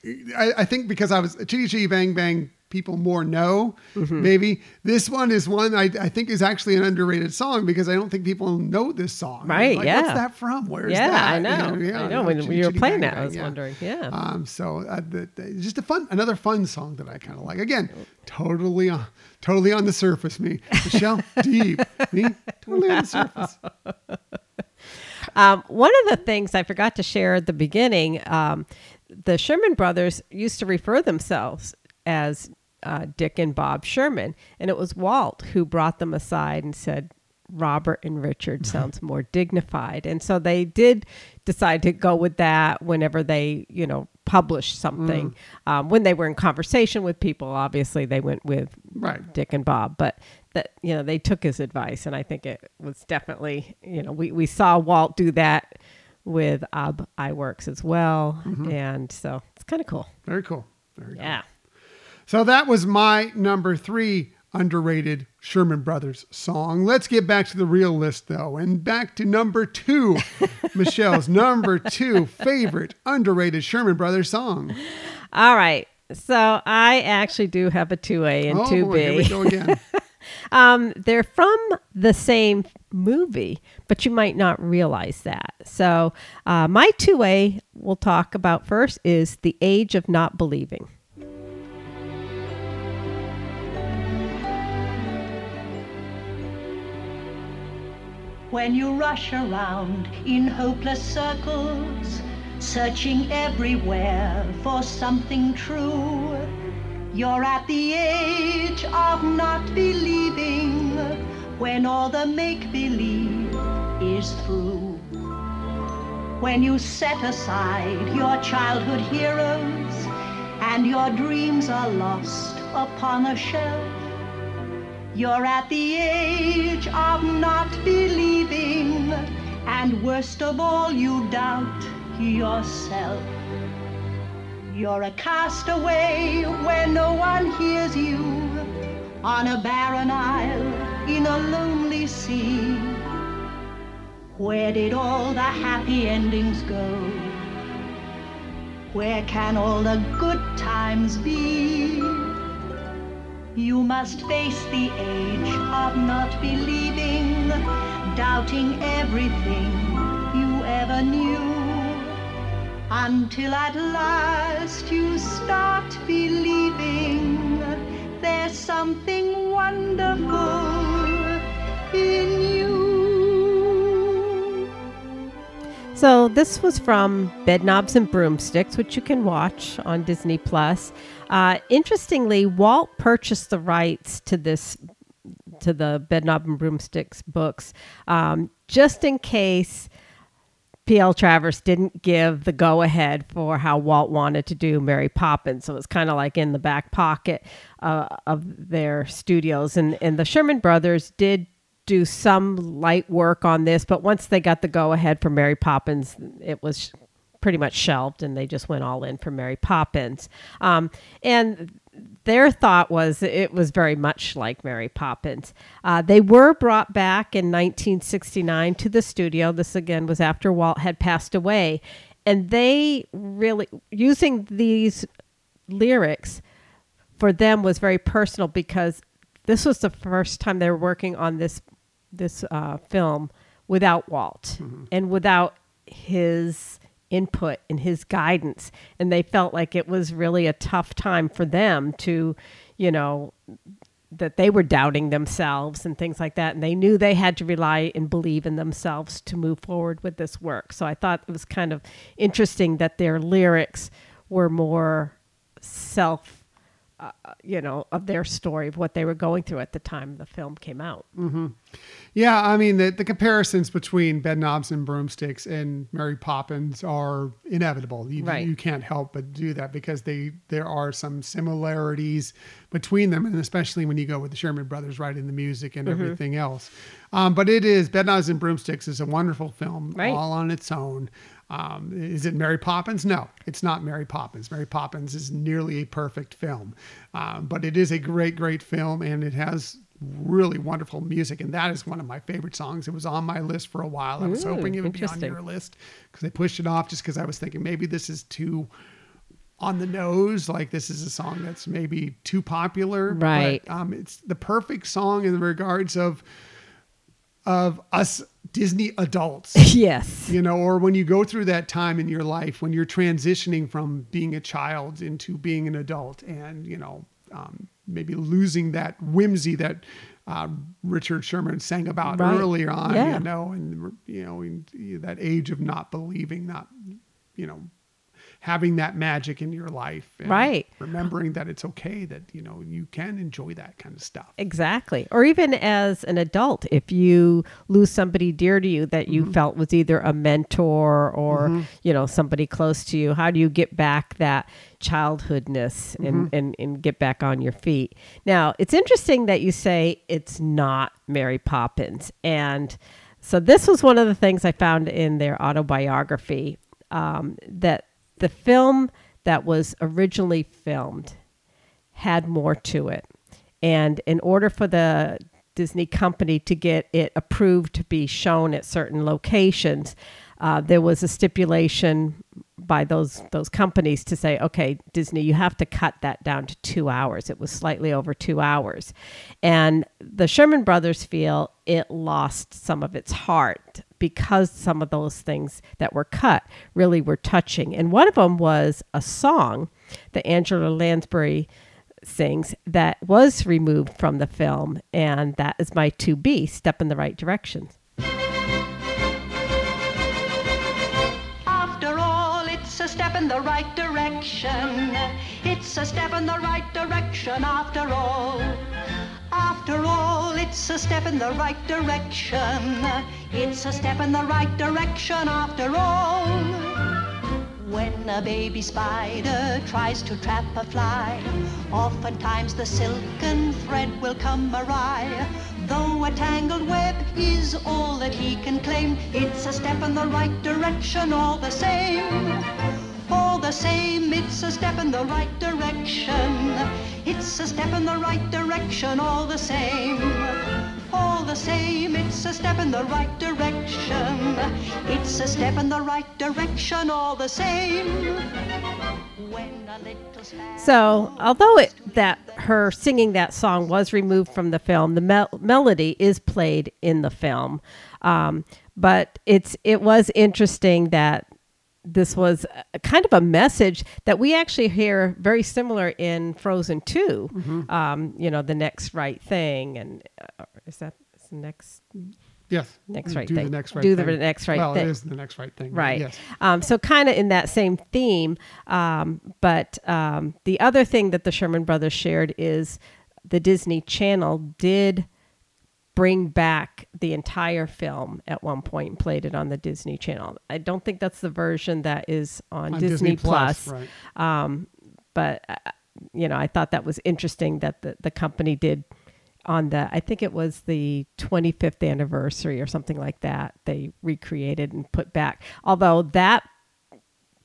I, I think because I was Chitty Chitty Bang Bang people more know Mm-hmm. maybe this one is one I, I think is actually an underrated song because I don't think people know this song Right, like, yeah. what's that from where's that? yeah, that I know. You I know. When, Chitty you were Chitty playing Bang that, I was yeah. wondering. Yeah. Um, so uh, the, the, just a fun, another fun song that I kind of like. Again, totally on, totally on the surface. Me, Michelle, deep. Me, totally on the surface. Um, one of the things I forgot to share at the beginning, um, the Sherman brothers used to refer themselves as uh, Dick and Bob Sherman, and it was Walt who brought them aside and said, Robert and Richard sounds more dignified. And so they did decide to go with that whenever they, you know, published something. Um, when they were in conversation with people, obviously they went with Right. Dick and Bob, but that you know they took his advice, and I think it was definitely you know we we saw Walt do that with Ub Iwerks as well, and so it's kind of cool. Very cool. Very cool. Yeah. So that was my number three underrated Sherman Brothers song. Let's get back to the real list though, and back to number two, Michelle's number two favorite underrated Sherman Brothers song. All right. So I actually do have a two A and oh two boy, here we go again. Um, they're from the same movie, but you might not realize that. So uh, my two A we'll talk about first is the age of not believing. when you rush around in hopeless circles, searching everywhere for something true. You're at the age of not believing when all the make believe is through. When you set aside your childhood heroes and your dreams are lost upon a shelf. You're at the age of not believing, and worst of all, you doubt yourself. You're a castaway where no one hears you, on a barren isle in a lonely sea. Where did all the happy endings go? Where can all the good times be? You must face the age of not believing, doubting everything you ever knew. Until at last you start believing there's something wonderful in you. So this was from Bedknobs and Broomsticks, which you can watch on Disney Plus. Uh, interestingly, Walt purchased the rights to this to the Bedknob and Broomsticks books um, just in case P.L. Travers didn't give the go ahead for how Walt wanted to do Mary Poppins. So it's kind of like in the back pocket uh, of their studios. And, and the Sherman brothers did do some light work on this, but once they got the go ahead for Mary Poppins, it was pretty much shelved and they just went all in for Mary Poppins. Um, and their thought was it was very much like Mary Poppins. Uh, they were brought back in 1969 to the studio. This again was after Walt had passed away. And they really, using these lyrics for them was very personal because this was the first time they were working on this this uh, film without Walt and without his input and his guidance. And they felt like it was really a tough time for them to you know that they were doubting themselves and things like that. And they knew they had to rely and believe in themselves to move forward with this work. So i thought it was kind of interesting that their lyrics were more self uh, you know of their story of what they were going through at the time the film came out Yeah, I mean the, the comparisons between Bedknobs and Broomsticks and Mary Poppins are inevitable. You, Right. you can't help but do that because they there are some similarities between them, and especially when you go with the Sherman Brothers writing the music and Mm-hmm. everything else. Um, but it is Bedknobs and Broomsticks is a wonderful film Right. all on its own. Um, is it Mary Poppins? No, it's not Mary Poppins. Mary Poppins is nearly a perfect film, um, but it is a great, great film, and it has really wonderful music, and that is one of my favorite songs. It was on my list for a while. I was Ooh, hoping it would be on your list because they pushed it off just because I was thinking maybe this is too on the nose. Like this is a song that's maybe too popular. but, Right. um, it's the perfect song in regards of of us Disney adults yes. you know, or when you go through that time in your life when you're transitioning from being a child into being an adult and, you know, um, maybe losing that whimsy that uh, Richard Sherman sang about Right. earlier on, Yeah. you know, and, you know, in that age of not believing, not, you know, having that magic in your life. and Right. Remembering that it's okay that, you know, you can enjoy that kind of stuff. Exactly. Or even as an adult, if you lose somebody dear to you that you mm-hmm. felt was either a mentor or, mm-hmm. you know, somebody close to you, how do you get back that childhoodness and, mm-hmm. and, and get back on your feet? Now, it's interesting that you say it's not Mary Poppins. And so this was one of the things I found in their autobiography um, that the film that was originally filmed had more to it. And in order for the Disney company to get it approved to be shown at certain locations, uh, there was a stipulation by those those companies to say, okay, Disney, you have to cut that down to two hours. It was slightly over two hours, and the Sherman Brothers feel it lost some of its heart because some of those things that were cut really were touching. And one of them was a song that Angela Lansbury sings that was removed from the film, and that is my to be step in the right direction. The right direction. It's a step in the right direction after all. After all, it's a step in the right direction. It's a step in the right direction after all. When a baby spider tries to trap a fly, oftentimes the silken thread will come awry. Though a tangled web is all that he can claim, it's a step in the right direction all the same. All the same, it's a step in the right direction. It's a step in the right direction all the same. All the same, it's a step in the right direction. It's a step in the right direction all the same. So, although it that her singing that song was removed from the film, the mel- melody is played in the film. Um, but it's it was interesting that this was a, kind of a message that we actually hear very similar in Frozen 2. Um, you know, the next right thing, and uh, is that is the next Yes. Next right do thing. The next right Do the next right well, thing. it is the next right thing. Right. Yes. Um, so kind of in that same theme. Um, but um, the other thing that the Sherman Brothers shared is the Disney Channel did bring back the entire film at one point and played it on the Disney Channel. I don't think that's the version that is on, On Disney, Disney Plus. Plus, right. Um, but uh, you know, I thought that was interesting that the, the company did on the I think it was the 25th anniversary or something like that. They recreated and put back. Although that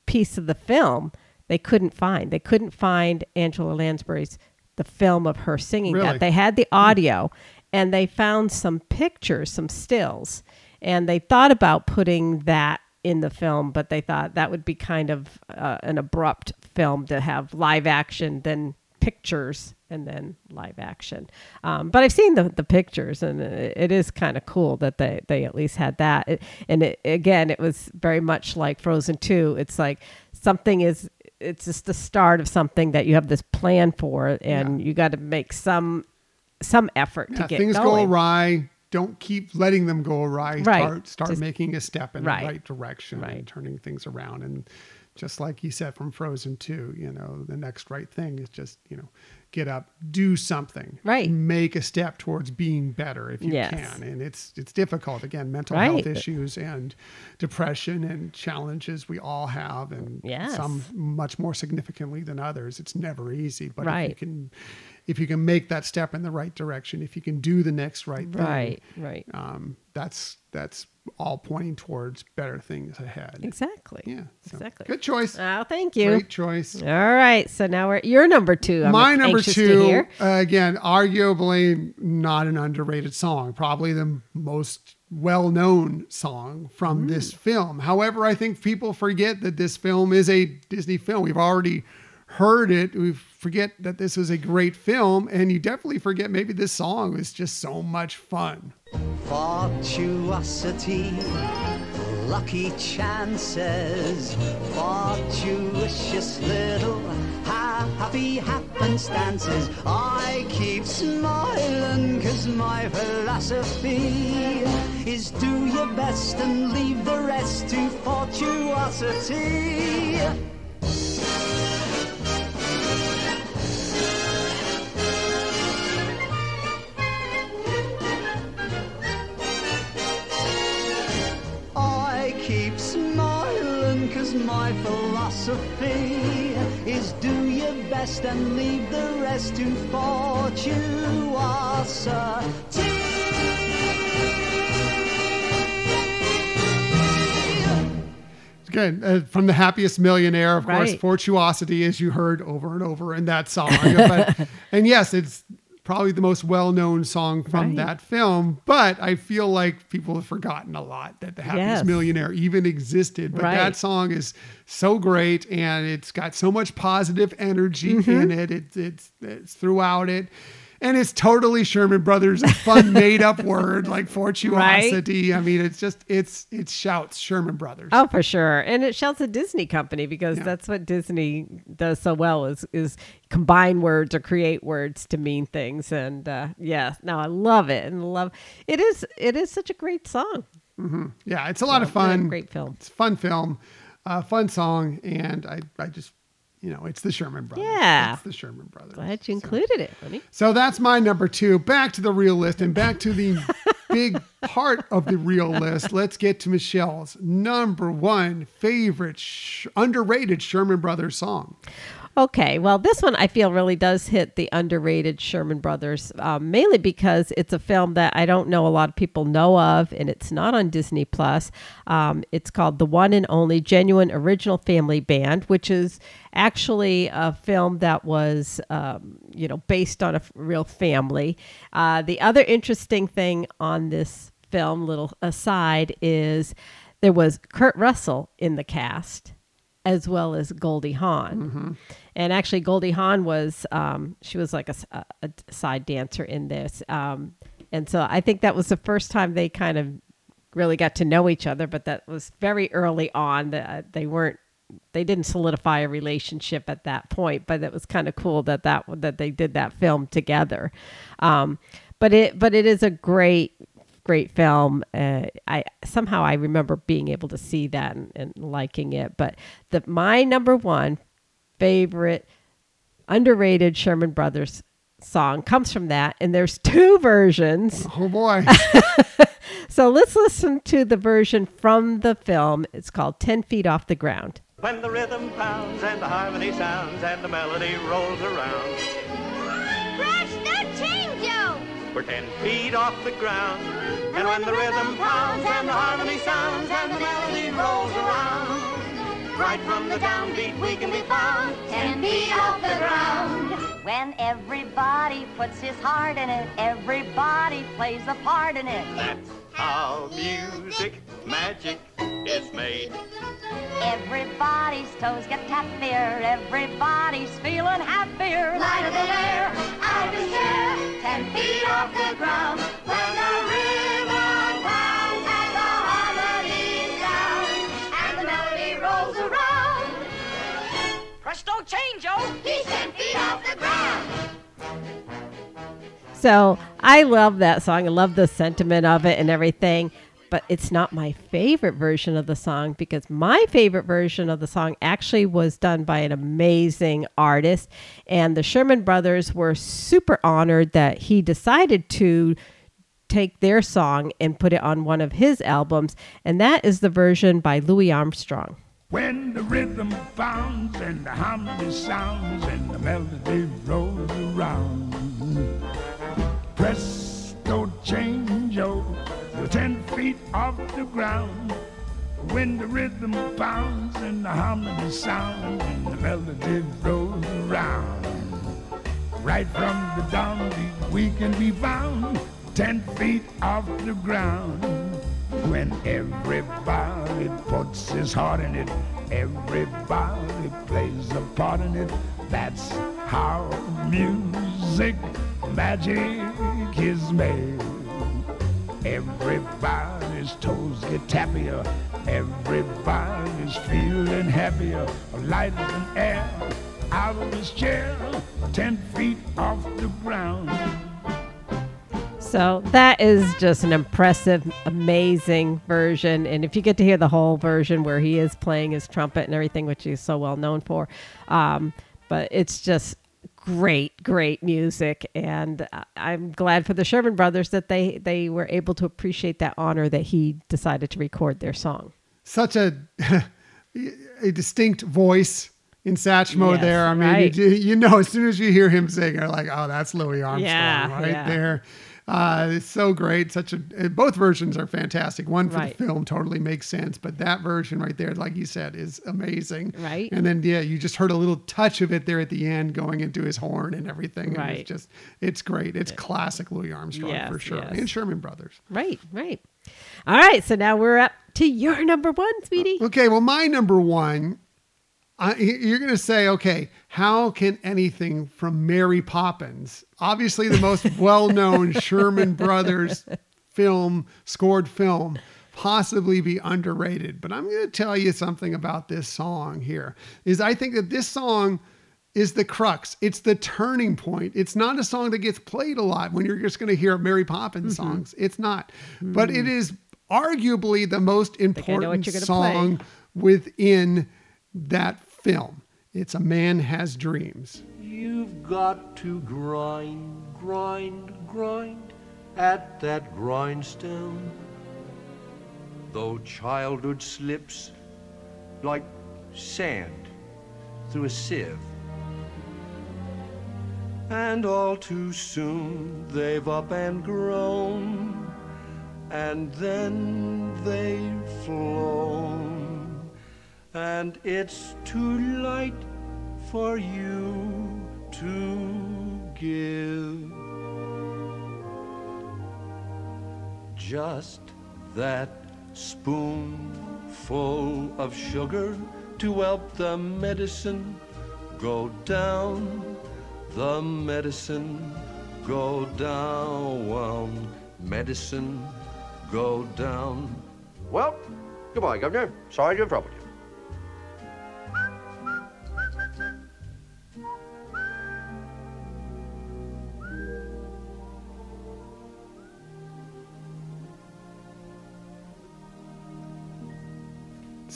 piece of the film they couldn't find. They couldn't find Angela Lansbury's the film of her singing Really? that. They had the audio and they found some pictures, some stills, and they thought about putting that in the film, but they thought that would be kind of uh, an abrupt film to have live action, then pictures, and then live action. Um, but I've seen the, the pictures, and it, it is kind of cool that they, they at least had that. It, and it, again, it was very much like Frozen 2. It's like something is, it's just the start of something that you have this plan for, and you got to make some some effort to get things go awry. Don't keep letting them go awry. Right. Start, start Just- making a step in Right. the right direction Right. and turning things around. And just like you said from Frozen 2, you know, the next right thing is just, you know, get up, do something. Right. Make a step towards being better if you Yes. can. And it's it's difficult. Again, mental Right. health issues and depression and challenges we all have and Yes. some much more significantly than others. It's never easy. But if you can if you can make that step in the right direction, if you can do the next right thing, Right, right. um, that's that's all pointing towards better things ahead. Exactly. Yeah. so Exactly. Good choice. Oh, thank you. Great choice. All right. So now we're at your number two. I'm My number two, uh, again, arguably not an underrated song, probably the most well known song from Mm. this film. However, I think people forget that this film is a Disney film. We've already heard it. We forget that this was a great film, and you definitely forget maybe this song was just so much fun. Fortuosity, lucky chances, fortuitous little happy happenstances. I keep smiling cause my philosophy is do your best and leave the rest to fortuosity. My philosophy is do your best and leave the rest to fortuosity. Good. Uh, from the happiest millionaire, of course, Fortuosity, as you heard over and over in that song. but, and yes, it's probably the most well known song from Right. that film. But I feel like people have forgotten a lot that the happiest Yes. millionaire even existed. But Right. that song is so great and it's got so much positive energy Mm-hmm. in it. It's, it's, it's throughout it. And it's totally Sherman Brothers, a fun made up word like fortuosity. I mean, it's just, it's, it shouts Sherman Brothers. Oh, for sure. And it shouts a Disney company because Yeah. that's what Disney does so well is is combine words or create words to mean things. And uh, yeah, no, I love it and love it is it is such a great song. Mm-hmm. Yeah, it's a lot of fun. great film. It's a fun film, uh, fun song, and I, I just, you know, it's the Sherman Brothers. Yeah. it's the Sherman Brothers. Glad you So- included it, honey. So that's my number two. Back to the real list and back to the big part of the real list. Let's get to Michelle's number one favorite sh- underrated Sherman Brothers song. Okay, well, this one I feel really does hit the underrated Sherman Brothers, um, mainly because it's a film that I don't know a lot of people know of, and it's not on Disney Plus. Um, it's called The One and Only Genuine Original Family Band, which is actually a film that was, um, you know, based on a real family. Uh, the other interesting thing on this film, little aside, is there was Kurt Russell in the cast as well as Goldie Hawn. And actually, Goldie Hawn was um, she was like a side dancer in this, um, and so I think that was the first time they kind of really got to know each other. But that was very early on. That they weren't they didn't solidify a relationship at that point. But it was kind of cool that that that they did that film together. Um, but it but it is a great great film. Uh, I somehow I remember being able to see that and, and liking it. But the my number one favorite underrated Sherman Brothers song comes from that, and there's two versions. Oh boy. So let's listen to the version from the film. It's called Ten Feet Off the Ground. When the rhythm pounds and the harmony sounds and the melody rolls around, Crash that chain, Joe! we're ten feet off the ground. And when the rhythm pounds and the harmony sounds and the melody rolls around, right from the downbeat we can be found. Ten feet off the ground. When everybody puts his heart in it, everybody plays a part in it. That's how music magic is made. Everybody's toes get tappier, everybody's feeling happier. Lighter than air, out of share. Ten feet off the ground. When the Presto change, Joe! He's ten feet off the ground. So I love that song. I love the sentiment of it and everything. But it's not my favorite version of the song because my favorite version of the song actually was done by an amazing artist. And the Sherman Brothers were super honored that he decided to take their song and put it on one of his albums. And that is the version by Louis Armstrong. When the rhythm bounds and the harmony sounds and the melody rolls around. round. Presto changeo, oh, you're ten feet off the ground. When the rhythm pounds and the harmony sounds and the melody rolls around. Right from the downbeat we can be found ten feet off the ground. When everybody puts his heart in it, everybody plays a part in it. That's how music magic is made. Everybody's toes get tappier. Everybody's feeling happier. Lighter than air. Out of his chair. Ten feet off the ground. So that is just an impressive, amazing version. And if you get to hear the whole version where he is playing his trumpet and everything, which he's so well known for, um, but it's just great, great music. And I- I'm glad for the Sherman Brothers that they they were able to appreciate that honor that he decided to record their song. Such a a distinct voice in Satchmo Yes, there. I mean, right. you, you know, as soon as you hear him sing, you're like, oh, that's Louis Armstrong Yeah, right yeah. there. Uh, it's so great. Such a uh, both versions are fantastic. One for Right. the film totally makes sense, but that version right there, like you said, is amazing. Right. And then yeah, you just heard a little touch of it there at the end, going into his horn and everything. And Right. it's just it's great. It's classic Louis Armstrong Yes, for sure, yes. and Sherman Brothers. Right, right. All right, so now we're up to your number one, sweetie. Okay, well, my number one, I, you're going to say, okay, how can anything from Mary Poppins, obviously the most well known Sherman Brothers film, scored film, possibly be underrated? But I'm going to tell you something about this song here. Is I think that this song is the crux. It's the turning point. It's not a song that gets played a lot when you're just going to hear Mary Poppins Mm-hmm. songs. It's not. But it is arguably the most I know what important you're play. song within that film. It's A Man Has Dreams. You've got to grind, grind, grind at that grindstone. Though childhood slips like sand through a sieve. And all too soon they've up and grown, and then they've flown, and it's too late for you to give. Just that spoonful of sugar to help the medicine go down. The medicine go down. Medicine go down. Well, goodbye, Governor. Sorry to troubled you.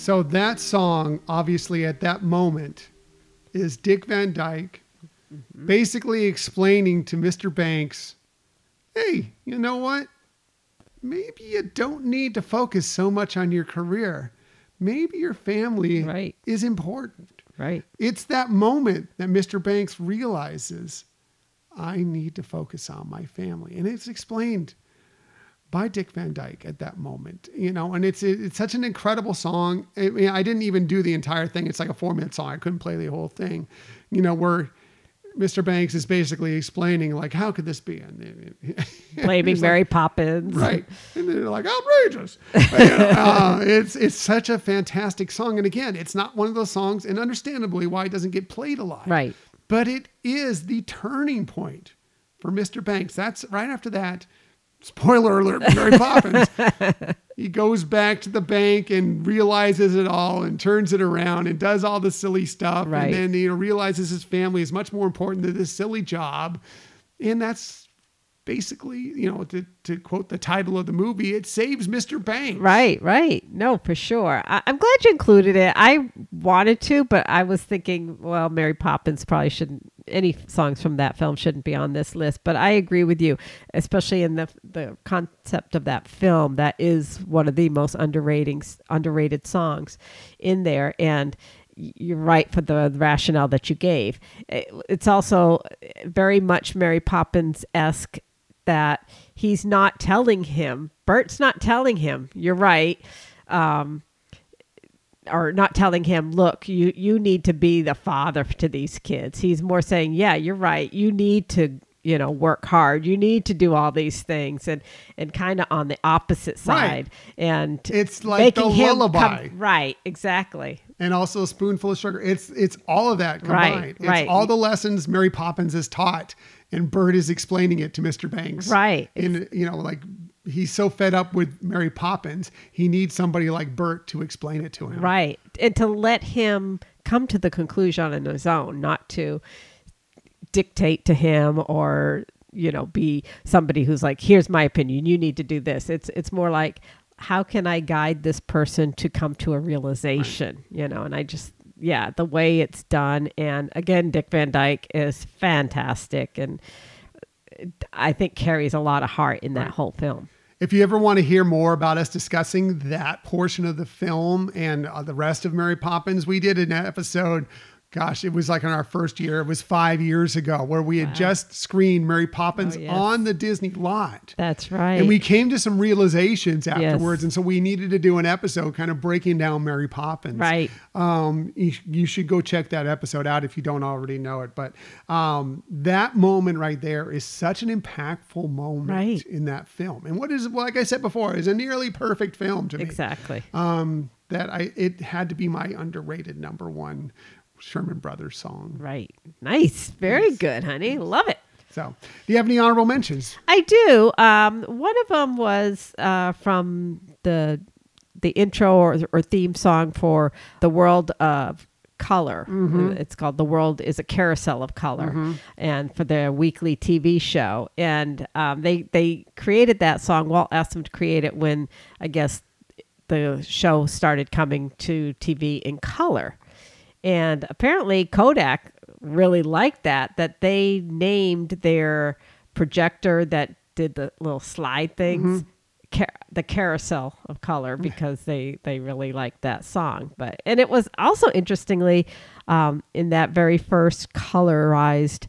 So that song, obviously, at that moment, is Dick Van Dyke mm-hmm. basically explaining to Mr. Banks, hey, you know what? Maybe you don't need to focus so much on your career. Maybe your family Right. is important. Right. It's that moment that Mr. Banks realizes I need to focus on my family. And it's explained by Dick Van Dyke at that moment, you know, and it's it's such an incredible song. I mean, I didn't even do the entire thing. It's like a four minute song. I couldn't play the whole thing, you know, where Mr. Banks is basically explaining like, how could this be? And Blaming He's like, Mary Poppins. right? And they're like outrageous. You know, uh, it's it's such a fantastic song, and again, it's not one of those songs, and understandably why it doesn't get played a lot, Right. But it is the turning point for Mr. Banks. That's right after that. Spoiler alert, Mary Poppins. he goes back to the bank and realizes it all and turns it around and does all the silly stuff. Right. And then, you know, realizes his family is much more important than this silly job. And that's basically, you know, to, to quote the title of the movie, it saves Mr. Banks. Right, right. No, for sure. I, I'm glad you included it. I wanted to, but I was thinking, well, Mary Poppins probably shouldn't. Any songs from that film shouldn't be on this list. But I agree with you, especially in the the concept of that film. That is one of the most underrated underrated songs in there, and you're right for the rationale that you gave. It's also very much Mary Poppins esque that he's not telling him. Bert's not telling him. You're right. Um, or not telling him, look, you you need to be the father to these kids. He's more saying, yeah, you're right. You need to, you know, work hard. You need to do all these things, and and kind of on the opposite Right. side. And It's like the lullaby. right? Exactly. and also a spoonful of sugar. It's it's all of that Right, combined. It's right. all the lessons Mary Poppins is taught, and Bert is explaining it to Mr. Banks. Right. And you know, like he's so fed up with Mary Poppins, he needs somebody like Bert to explain it to him. Right. And to let him come to the conclusion on his own, not to dictate to him or, you know, be somebody who's like, here's my opinion, you need to do this. It's it's more like how can I guide this person to come to a realization, you know, and I just yeah, the way it's done and again Dick Van Dyke is fantastic and I think carries a lot of heart in that whole film. If you ever want to hear more about us discussing that portion of the film and uh, the rest of Mary Poppins, we did an episode. Gosh, it was like in our first year. It was five years ago where we had just screened Mary Poppins Oh, yes. on the Disney lot. That's right. And we came to some realizations afterwards. And so we needed to do an episode kind of breaking down Mary Poppins. Right. Um, you, you should go check that episode out if you don't already know it. But um, that moment right there is such an impactful moment Right. in that film. And what is, like I said before, is a nearly perfect film to me. Exactly. Um, that I it had to be my underrated number one Sherman Brothers song. Right. Nice. Very good, honey. Love it. So, do you have any honorable mentions? I do. Um, one of them was uh, from the the intro or, or theme song for the world of color. Mhm. It's called "The World Is a Carousel of Color," Mhm. and for their weekly TV show. And um, they they created that song. Walt asked them to create it when I guess the show started coming to TV in color. And apparently Kodak really liked that, that they named their projector that did the little slide things. Ca- the carousel of color because they they really liked that song. But and it was also interestingly um, in that very first colorized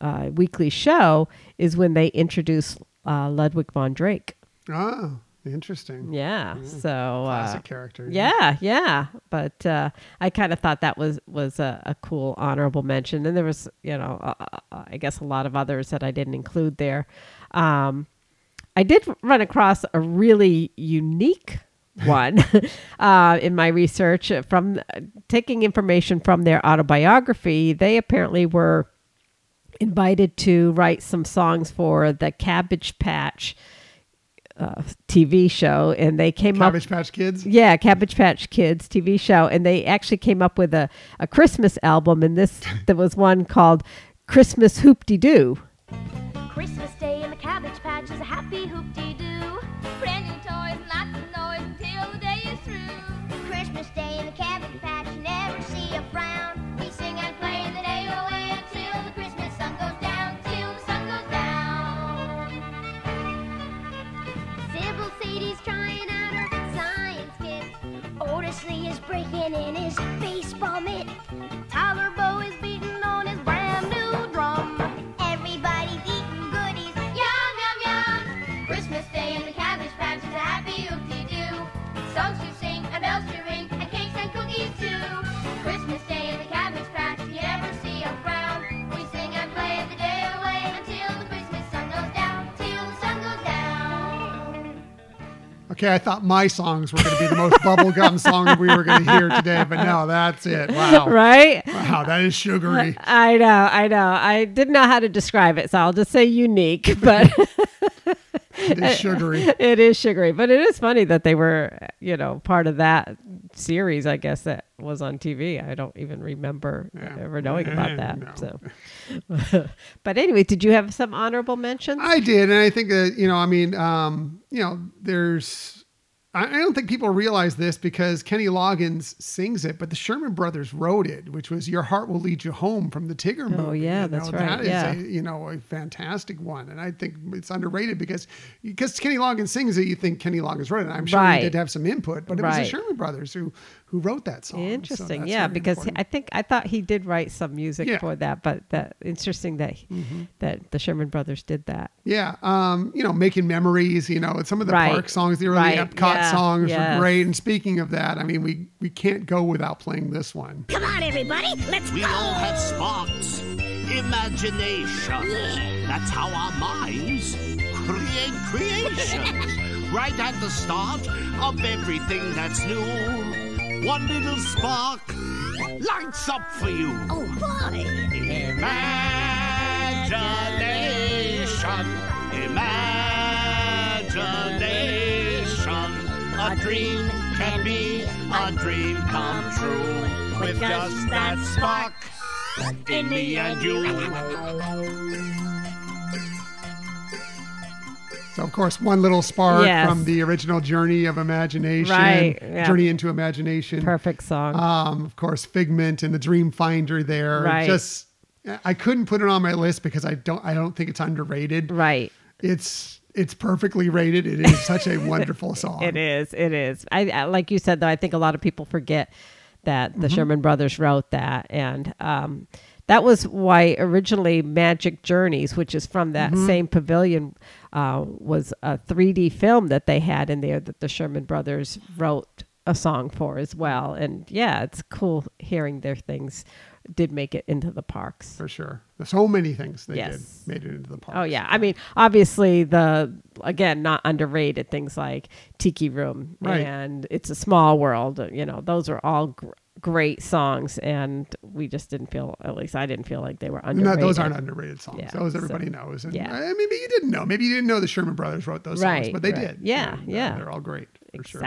uh, weekly show is when they introduced uh, Ludwig von Drake. Oh, interesting. yeah. So uh, Classic character. Yeah, yeah. But uh, I kind of thought that was was a, a cool honorable mention, and there was you know uh, uh, I guess a lot of others that I didn't include there. Um, I did run across a really unique one uh, in my research from taking information from their autobiography. They apparently were invited to write some songs for the Cabbage Patch uh, TV show, and they came up. Cabbage Patch Kids. Yeah, Cabbage Patch Kids TV show, and they actually came up with a, a Christmas album, and this there was one called Christmas Hoop-De Doo. Christmas Day in the Cabbage Patch is a happy hoop-de-doo. Brand Okay, I thought my songs were going to be the most bubblegum song we were going to hear today, but no, that's it. Wow. Right? Wow, that is sugary. I know, I know. I didn't know how to describe it, so I'll just say unique, but It is sugary. it is sugary, but it is funny that they were, you know, part of that series. I guess that was on TV. I don't even remember ever knowing about that. So, but anyway, did you have some honorable mentions? I did, and I think that you know, I mean, um, you know, there's I don't think people realize this because Kenny Loggins sings it, but the Sherman Brothers wrote it, which was "Your Heart Will Lead You Home" from the Tigger movie. Oh, yeah, You that's know, right, That is yeah. a you know a fantastic one, and I think it's underrated because because Kenny Loggins sings it, you think Kenny Loggins wrote it. I'm sure Right. he did have some input, but it was the Sherman Brothers who who wrote that song. Interesting, that's yeah, because important. I think I thought he did write some music Yeah. for that, but that interesting that Mhm. that the Sherman Brothers did that. Yeah, um, you know, making memories. You know, some of the Right. park songs, the early Right, Epcot yeah, songs yes. were great. And speaking of that, I mean, we we can't go without playing this one. Come on, everybody, let's We go. all have sparks, imagination. That's how our minds create creations. right at the start of everything that's new. One little spark lights up for you. Oh, boy. Imagination, imagination. A dream can be a dream come true with just that spark in me and you. So, of course, one little spark Yes. from the original Journey of Imagination, Right, yeah. Journey into Imagination. Perfect song. Um, of course, Figment and the Dream Finder there. Right. Just, I couldn't put it on my list because I don't, I don't think it's underrated. Right. It's, it's perfectly rated. It is such a wonderful song. It is. It is. I, I like you said though. I think a lot of people forget that the Mhm. Sherman Brothers wrote that, and um, that was why originally Magic Journeys, which is from that Mhm. same pavilion, uh, was a 3D film that they had in there that the Sherman Brothers wrote a song for as well. And yeah, it's cool hearing their things did make it into the parks. For sure. There's so many things they Yes. did made it into the park. Oh yeah, I mean, obviously the again not underrated things like Tiki Room Right. and It's a Small World. You know, those are all gr- great songs, and we just didn't feel, at least I didn't feel like they were underrated. No, those aren't underrated songs. Yeah, those so- everybody knows. And yeah. uh, maybe you didn't know. Maybe you didn't know the Sherman Brothers wrote those songs, but they right. did. Yeah, And, uh, yeah. They're all great. For sure.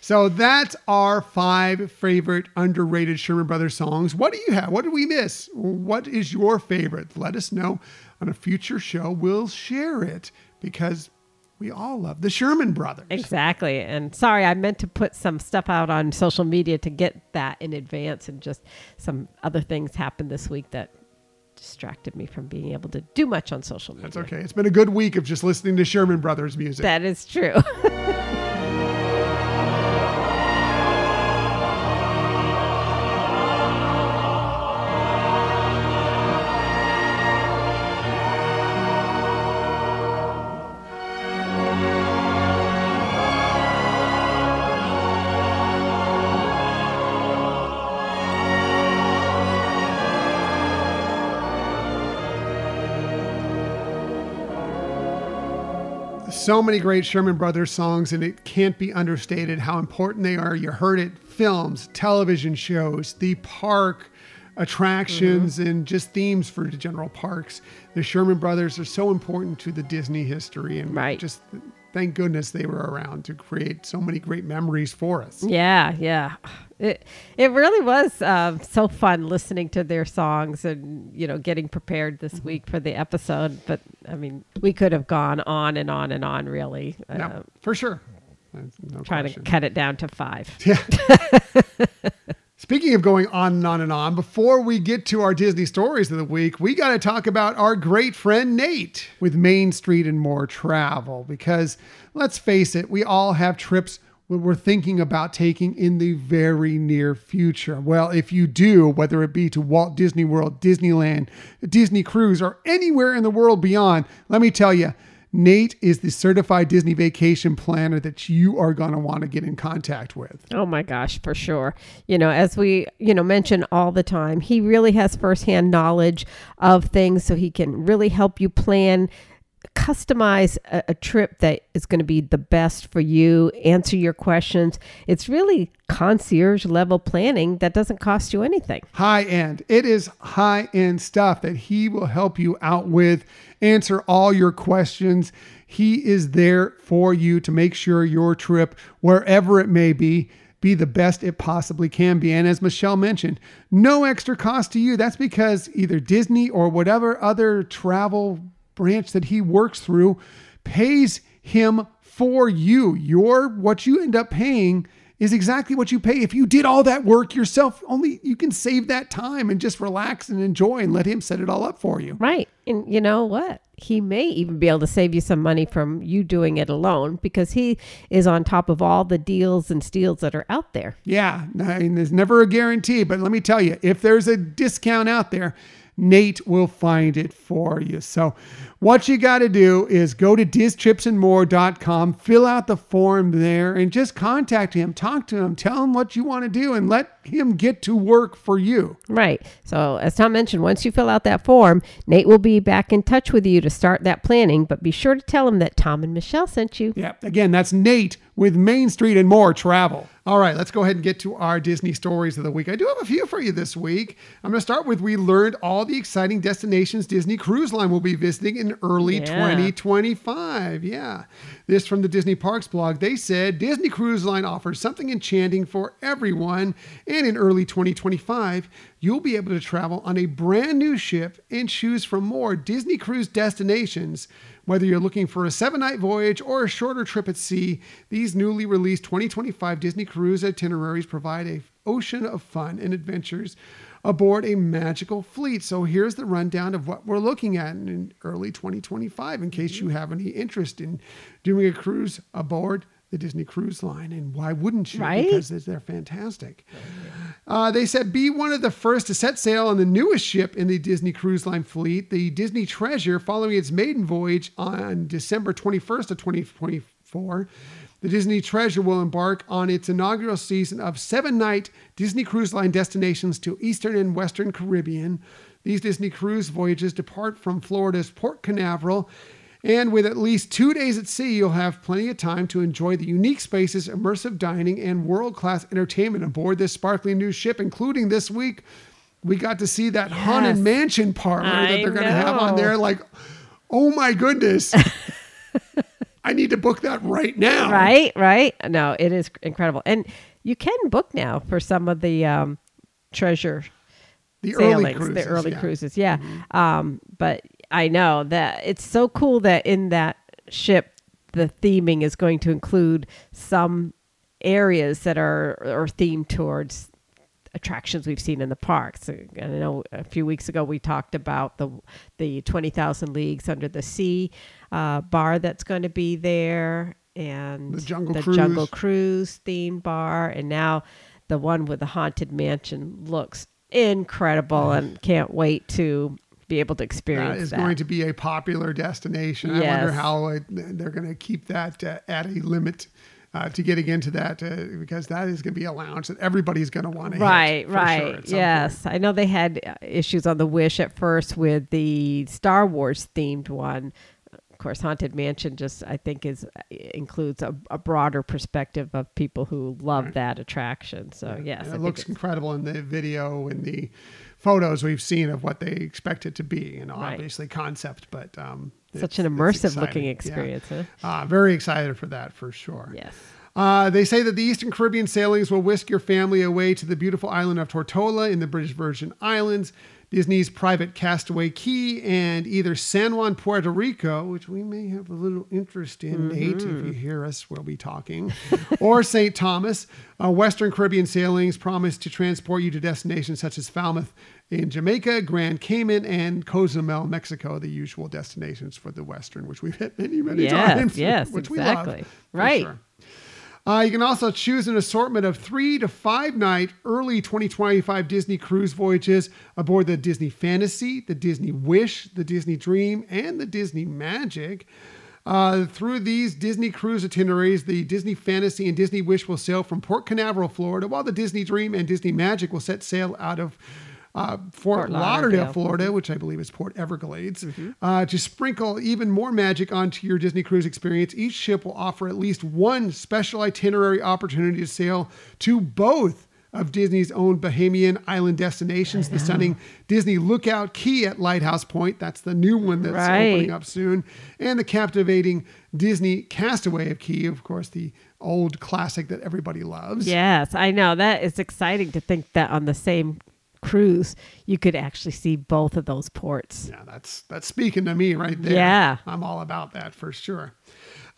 So that's our five favorite underrated Sherman Brothers songs. What do you have? What did we miss? What is your favorite? Let us know on a future show. We'll share it because we all love the Sherman Brothers. Exactly. And sorry, I meant to put some stuff out on social media to get that in advance, and just some other things happened this week that distracted me from being able to do much on social media. That's okay. It's been a good week of just listening to Sherman Brothers music. That is true. so many great Sherman Brothers songs, and it can't be understated how important they are. You heard it films, television shows, the park attractions, mm-hmm. and just themes for the general parks. The Sherman Brothers are so important to the Disney history, and just thank goodness they were around to create so many great memories for us. Yeah, yeah. It it really was uh, so fun listening to their songs and you know getting prepared this week for the episode. But I mean, we could have gone on and on and on. Really, No, uh, for sure. No trying question. to cut it down to five. Yeah. Speaking of going on and on and on, before we get to our Disney stories of the week, we got to talk about our great friend Nate with Main Street and More Travel. Because let's face it, we all have trips that we're thinking about taking in the very near future. Well, if you do, whether it be to Walt Disney World, Disneyland, Disney Cruise, or anywhere in the world beyond, let me tell you, Nate is the certified Disney vacation planner that you are going to want to get in contact with. Oh my gosh, for sure. You know, as we, you know, mention all the time, he really has firsthand knowledge of things so he can really help you plan customize a, a trip that is going to be the best for you, answer your questions. It's really concierge level planning that doesn't cost you anything. high end. It is high end stuff that he will help you out with, answer all your questions. He is there for you to make sure your trip, wherever it may be, be the best it possibly can be. And as Michelle mentioned, no extra cost to you. That's because either Disney or whatever other travel branch that he works through pays him for you. Your what you end up paying is exactly what you pay if you did all that work yourself. Only you can save that time and just relax and enjoy and let him set it all up for you. Right. And you know what? He may even be able to save you some money from you doing it alone because he is on top of all the deals and steals that are out there. Yeah, I mean, there's never a guarantee, but let me tell you, if there's a discount out there, Nate will find it for you. So, what you got to do is go to distripsandmore.com, fill out the form there, and just contact him, talk to him, tell him what you want to do, and let him get to work for you. Right. So, as Tom mentioned, once you fill out that form, Nate will be back in touch with you to start that planning. But be sure to tell him that Tom and Michelle sent you. Yeah. Again, that's Nate with Main Street and More Travel. All right, let's go ahead and get to our Disney stories of the week. I do have a few for you this week. I'm going to start with we learned all the exciting destinations Disney Cruise Line will be visiting in early Yeah. 2025. Yeah. This from the Disney Parks blog. They said Disney Cruise Line offers something enchanting for everyone. And in early 2025, you'll be able to travel on a brand new ship and choose from more Disney cruise destinations. Whether you're looking for a seven night voyage or a shorter trip at sea, these newly released 2025 Disney cruise itineraries provide a ocean of fun and adventures aboard a magical fleet. So here's the rundown of what we're looking at in early 2025 in case you have any interest in doing a cruise aboard the Disney Cruise Line. And why wouldn't you? Right? Because they're fantastic. Uh, they said be one of the first to set sail on the newest ship in the Disney Cruise Line fleet, the Disney Treasure, following its maiden voyage on December 21st of 2024. The Disney Treasure will embark on its inaugural season of seven night Disney Cruise Line destinations to Eastern and Western Caribbean. These Disney cruise voyages depart from Florida's Port Canaveral. And with at least two days at sea, you'll have plenty of time to enjoy the unique spaces, immersive dining, and world class entertainment aboard this sparkling new ship, including this week. We got to see that haunted mansion parlor that they're going to have on there. Like, oh my goodness. I need to book that right now. Right, right. No, it is incredible. And you can book now for some of the um, treasure The early sailings, cruises, the early yeah. Mm-hmm. cruises. Yeah. Um, but I know that it's so cool that in that ship, the theming is going to include some areas that are, are themed towards attractions we've seen in the parks. I know a few weeks ago we talked about the the twenty thousand leagues under the sea uh, bar that's going to be there, and The Jungle the Cruise. Jungle Cruise themed bar, and now the one with the haunted mansion looks incredible, and can't wait to be able to experience is that. going to be a popular destination. I wonder how it, they're going to keep that uh, at a limit uh, to getting into that uh, because that is going to be a lounge that everybody's going to want to right. right sure yes. I know they had uh, issues on the wish at first with the star wars themed one. Of course haunted mansion just i think is uh, includes a, a broader perspective of people who love that attraction. So yes And it looks incredible in the video and the photos we've seen of what they expect it to be, and Right. obviously concept, but um, Such an immersive looking exciting. Yeah. experience, huh? Uh, very excited for that for sure. Yes. Uh, they say that the Eastern Caribbean sailings will whisk your family away to the beautiful island of Tortola in the British Virgin Islands, Disney's private Castaway Cay, and either San Juan, Puerto Rico, which we may have a little interest in, Nate, if you hear us, we'll be talking, or St. Thomas. Uh, Western Caribbean sailings promise to transport you to destinations such as Falmouth in Jamaica, Grand Cayman, and Cozumel, Mexico, the usual destinations for the Western, which we've hit many, many Yes, times. yes, which exactly. we love. Right. sure. Uh, you can also choose an assortment of three to five night early 2025 Disney cruise voyages aboard the Disney Fantasy, the Disney Wish, the Disney Dream, and the Disney Magic. Uh, through these Disney cruise itineraries, the Disney Fantasy and Disney Wish will sail from Port Canaveral, Florida, while the Disney Dream and Disney Magic will set sail out of uh, Fort, Fort Lauderdale, Lauderdale. Florida, which I believe is Port Everglades, uh, to sprinkle even more magic onto your Disney cruise experience. Each ship will offer at least one special itinerary opportunity to sail to both of Disney's own Bahamian island destinations, the stunning Disney Lookout Cay at Lighthouse Point. That's the new one that's Right. opening up soon. And the captivating Disney Castaway of Cay, of course, the old classic that everybody loves. yes i know that is exciting to think that on the same cruise, you could actually see both of those ports. Yeah, that's that's speaking to me right there. Yeah. I'm all about that for sure.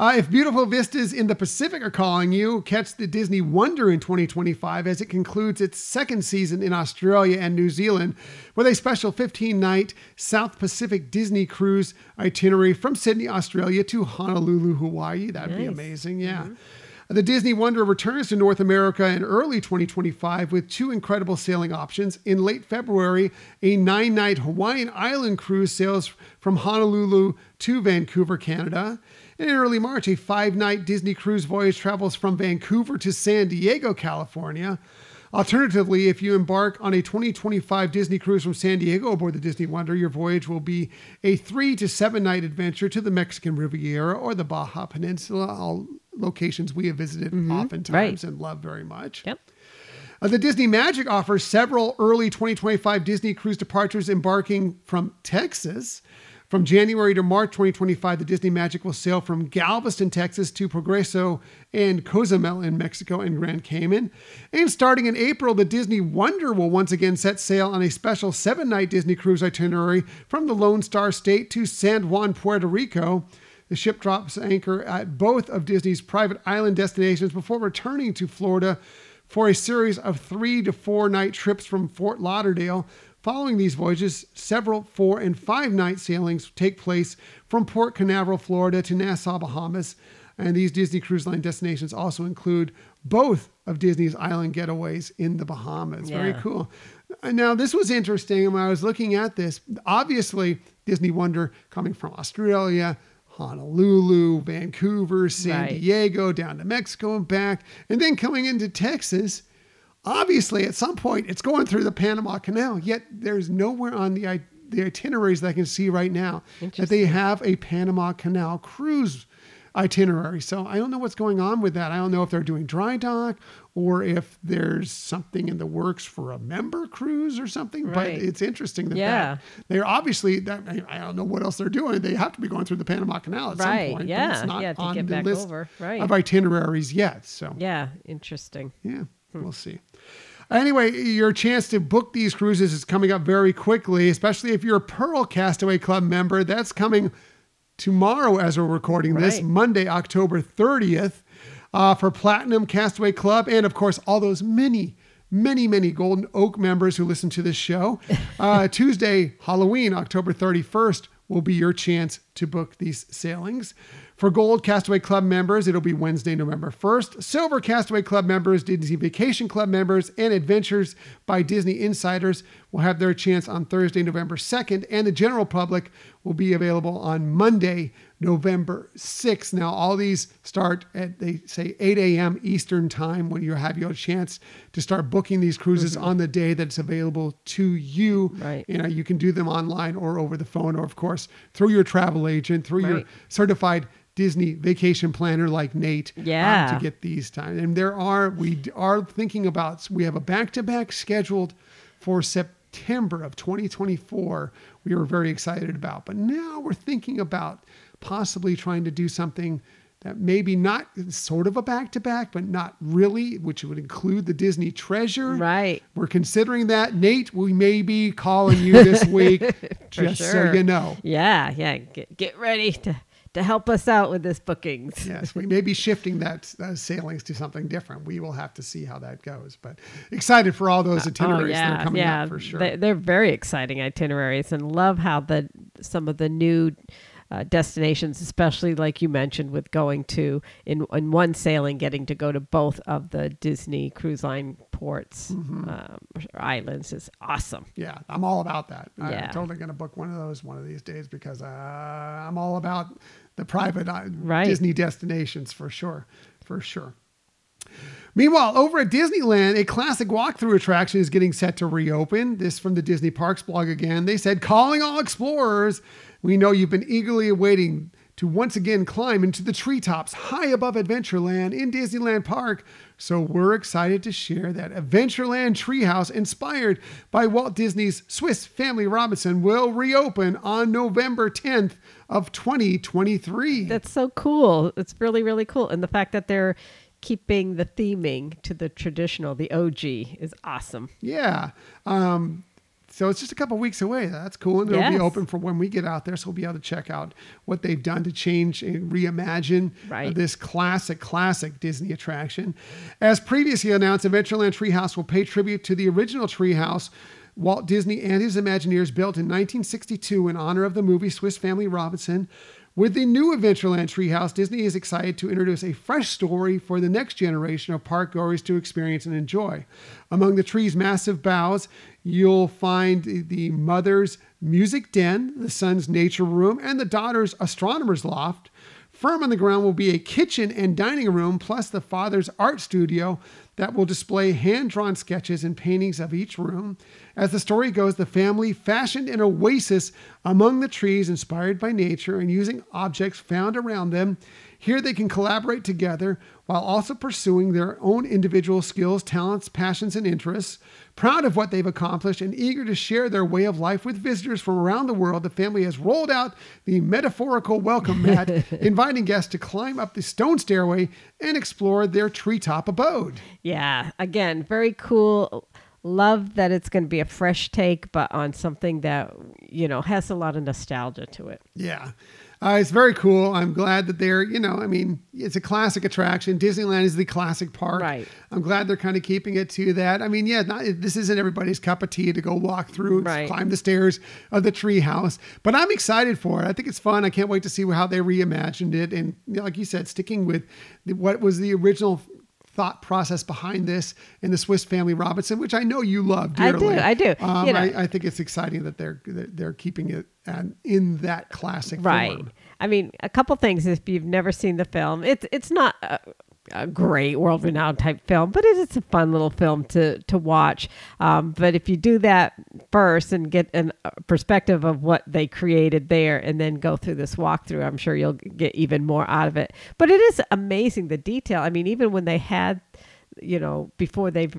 Uh, if beautiful vistas in the Pacific are calling you, catch the Disney Wonder in 2025 as it concludes its second season in Australia and New Zealand with a special 15 night South Pacific Disney cruise itinerary from Sydney, Australia to Honolulu, Hawaii. That'd be amazing. Yeah. The Disney Wonder returns to North America in early 2025 with two incredible sailing options. In late February, a nine night Hawaiian Island cruise sails from Honolulu to Vancouver, Canada. And in early March, a five night Disney cruise voyage travels from Vancouver to San Diego, California. Alternatively, if you embark on a 2025 Disney cruise from San Diego aboard the Disney Wonder, your voyage will be a three to seven night adventure to the Mexican Riviera or the Baja Peninsula, all locations we have visited oftentimes right. and love very much. Yep. Uh, the Disney Magic offers several early 2025 Disney cruise departures embarking from Texas. From January to March 2025, the Disney Magic will sail from Galveston, Texas to Progreso and Cozumel in Mexico and Grand Cayman. And starting in April, the Disney Wonder will once again set sail on a special seven night Disney cruise itinerary from the Lone Star State to San Juan, Puerto Rico. The ship drops anchor at both of Disney's private island destinations before returning to Florida for a series of three to four night trips from Fort Lauderdale. Following these voyages, several four and five night sailings take place from Port Canaveral, Florida to Nassau, Bahamas. And these Disney Cruise Line destinations also include both of Disney's island getaways in the Bahamas. Very cool. Now, this was interesting when I was looking at this. Obviously, Disney Wonder coming from Australia, Honolulu, Vancouver, San Right. Diego, down to Mexico and back, and then coming into Texas. Obviously, at some point, it's going through the Panama Canal. Yet there's nowhere on the the itineraries that I can see right now that they have a Panama Canal cruise itinerary. So I don't know what's going on with that. I don't know if they're doing dry dock or if there's something in the works for a member cruise or something. But it's interesting that, Yeah. that they're obviously that I- don't know what else they're doing. They have to be going through the Panama Canal at Right, some point. but yeah, it's not yeah, to on get the back list over, right. of itineraries yet. So Yeah, interesting. yeah, hmm. we'll see. Anyway, your chance to book these cruises is coming up very quickly, especially if you're a Pearl Castaway Club member. That's coming tomorrow as we're recording this, Monday, October 30th, uh, for Platinum Castaway Club. And of course, all those many, many, many Golden Oak members who listen to this show. Uh, Tuesday, Halloween, October 31st, will be your chance to book these sailings. For Gold Castaway Club members, it'll be Wednesday, November 1st. Silver Castaway Club members, Disney Vacation Club members, and Adventures by Disney Insiders will have their chance on Thursday, November 2nd. And the general public will be available on Monday, November 6th. Now, all these start at, they say, 8 a.m. Eastern Time when you have your chance to start booking these cruises mm-hmm. on the day that's available to you. Right. You uh, know, you can do them online or over the phone, or of course, through your travel agent, through your Right. certified Disney vacation planner like Nate um, Yeah. to get these times. And there are, we are thinking about, we have a back to back scheduled for September of 2024. We were very excited about. But now we're thinking about possibly trying to do something that maybe not sort of a back to back, but not really, which would include the Disney treasure. Right. We're considering that. Nate, we may be calling you this week, just so you know. Yeah, yeah. Get get ready to to help us out with this bookings. Yes, we may be shifting that uh, sailings to something different. We will have to see how that goes. But excited for all those itineraries that are coming up for sure. Oh, They, they're very exciting itineraries, and love how the some of the new uh, destinations, especially like you mentioned, with going to in in one sailing, getting to go to both of the Disney Cruise Line ports, Mm-hmm. um, or islands, is awesome. yeah, I'm all about that. Yeah. I'm totally going to book one of those one of these days because uh, I'm all about the private uh, Right. Disney destinations for sure, for sure. Meanwhile, over at Disneyland, a classic walkthrough attraction is getting set to reopen. This from the Disney Parks blog again. They said, calling all explorers. We know you've been eagerly awaiting to once again climb into the treetops high above Adventureland in Disneyland Park. So we're excited to share that Adventureland Treehouse, inspired by Walt Disney's Swiss Family Robinson, will reopen on November 10th of 2023. That's so cool. It's really really cool, and the fact that they're keeping the theming to the traditional, the OG, is awesome. Yeah. Um, so it's just a couple weeks away. That's cool. And it'll be open for when we get out there. So we'll be able to check out what they've done to change and reimagine Right. this classic, classic Disney attraction. As previously announced, Adventureland Treehouse will pay tribute to the original Treehouse Walt Disney and his Imagineers built in 1962 in honor of the movie Swiss Family Robinson. With the new Adventureland Treehouse, Disney is excited to introduce a fresh story for the next generation of park goers to experience and enjoy. Among the tree's massive boughs, you'll find the mother's music den, the son's nature room, and the daughter's astronomer's loft. Firm on the ground will be a kitchen and dining room, plus the father's art studio that will display hand drawn sketches and paintings of each room. As the story goes, the family fashioned an oasis among the trees inspired by nature and using objects found around them. Here they can collaborate together while also pursuing their own individual skills, talents, passions, and interests. Proud of what they've accomplished and eager to share their way of life with visitors from around the world, the family has rolled out the metaphorical welcome mat, inviting guests to climb up the stone stairway and explore their treetop abode. Yeah, again, very cool. Love that it's going to be a fresh take, but on something that, you know, has a lot of nostalgia to it. Yeah. Uh, it's very cool. I'm glad that they're, you know, I mean, it's a classic attraction. Disneyland is the classic park. Right. I'm glad they're kind of keeping it to that. I mean, yeah, not, this isn't everybody's cup of tea to go walk through, Right. climb the stairs of the treehouse, but I'm excited for it. I think it's fun. I can't wait to see how they reimagined it. And you know, like you said, sticking with the, what was the original thought process behind this in the Swiss Family Robinson, which I know you love dearly. I do. I do. Um, You know- I, I think it's exciting that they're that they're keeping it uh, in that classic Right. form. I mean, a couple things. If you've never seen the film, it's it's not a, a great world renowned type film, but it is a fun little film to to watch. Um, but if you do that first and get an, a perspective of what they created there, and then go through this walkthrough, I'm sure you'll get even more out of it. But it is amazing the detail. I mean, even when they had, you know, before they've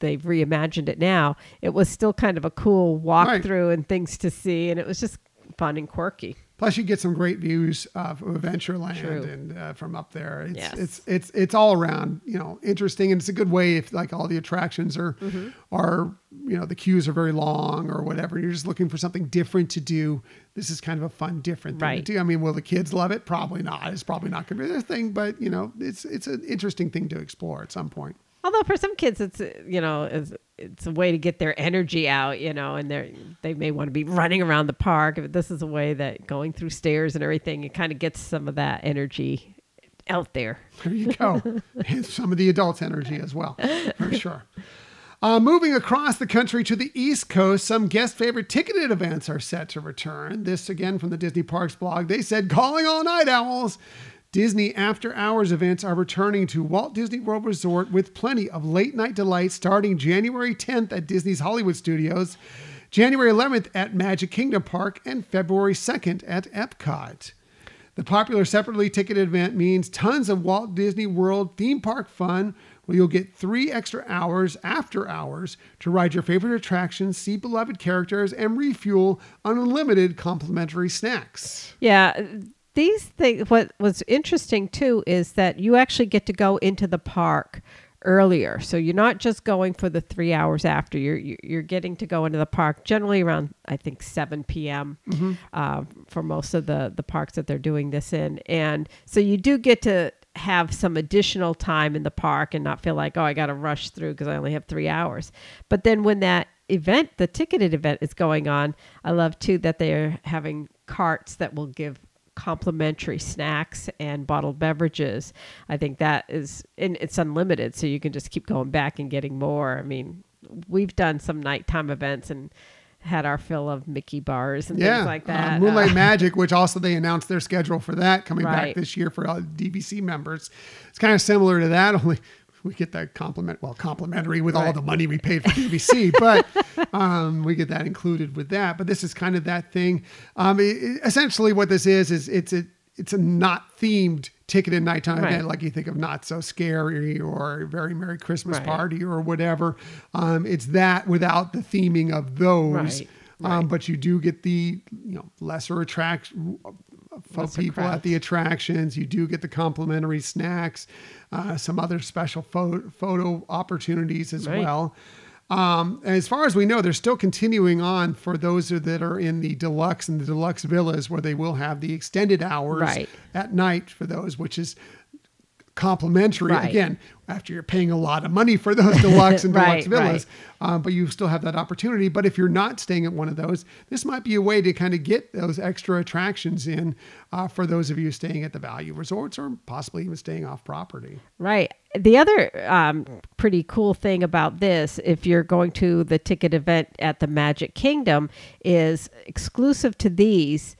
they've reimagined it now, it was still kind of a cool walkthrough and things to see, and it was just fun and quirky. Plus, you get some great views of Adventureland True. and uh, from up there. It's, Yes. it's it's it's all around, you know, interesting, and it's a good way if like all the attractions are Mhm. are you know the queues are very long or whatever. You're just looking for something different to do. This is kind of a fun, different thing Right. to do. I mean, will the kids love it? Probably not. It's probably not going to be their thing, but you know, it's it's an interesting thing to explore at some point. Although for some kids, it's you know, it's, it's a way to get their energy out, you know, and they they may want to be running around the park. But this is a way that going through stairs and everything, it kind of gets some of that energy out there. There you go. and some of the adults' energy as well, for sure. Uh, moving across the country to the East Coast, some guest favorite ticketed events are set to return. This again from the Disney Parks blog. They said, calling all night owls. Disney after hours events are returning to Walt Disney World Resort with plenty of late night delights starting January 10th at Disney's Hollywood Studios, January 11th at Magic Kingdom Park, and February 2nd at Epcot. The popular separately ticketed event means tons of Walt Disney World theme park fun where you'll get three extra hours after hours to ride your favorite attractions, see beloved characters, and refuel on unlimited complimentary snacks. Yeah, these things. What was interesting too is that you actually get to go into the park earlier, so you're not just going for the three hours after. You're you're getting to go into the park generally around I think seven p.m. Mhm. Uh, for most of the the parks that they're doing this in, and so you do get to have some additional time in the park and not feel like oh I got to rush through because I only have three hours. But then when that event, the ticketed event is going on, I love too that they're having carts that will give complimentary snacks and bottled beverages. I think that is, and it's unlimited, so you can just keep going back and getting more. I mean, we've done some nighttime events and had our fill of Mickey bars and yeah, things like uh, that. Moonlight Uh, Magic, which also they announced their schedule for that coming back this year for all DVC members. It's kind of similar to that, only we get that compliment, well, complimentary with all the money we paid for DVC, but um, we get that included with that. But this is kind of that thing. Um, it- essentially, what this is is it's a it's a not themed ticketed nighttime Right. event like you think of Not So Scary or Very Merry Christmas Right. Party or whatever. Um, it's that without the theming of those. Right. Um, but you do get the you know lesser attraction, for people at the attractions. You do get the complimentary snacks, uh, some other special photo, photo opportunities as Right. well. Um, as far as we know, they're still continuing on for those that are in the deluxe and the deluxe villas, where they will have the extended hours Right. at night for those, which is complimentary Right. again after you're paying a lot of money for those deluxe and deluxe Right, villas um, but you still have that opportunity but if you're not staying at one of those this might be a way to kind of get those extra attractions in uh, for those of you staying at the value resorts or possibly even staying off property Right. The other um, pretty cool thing about this, if you're going to the ticket event at the Magic Kingdom, is exclusive to these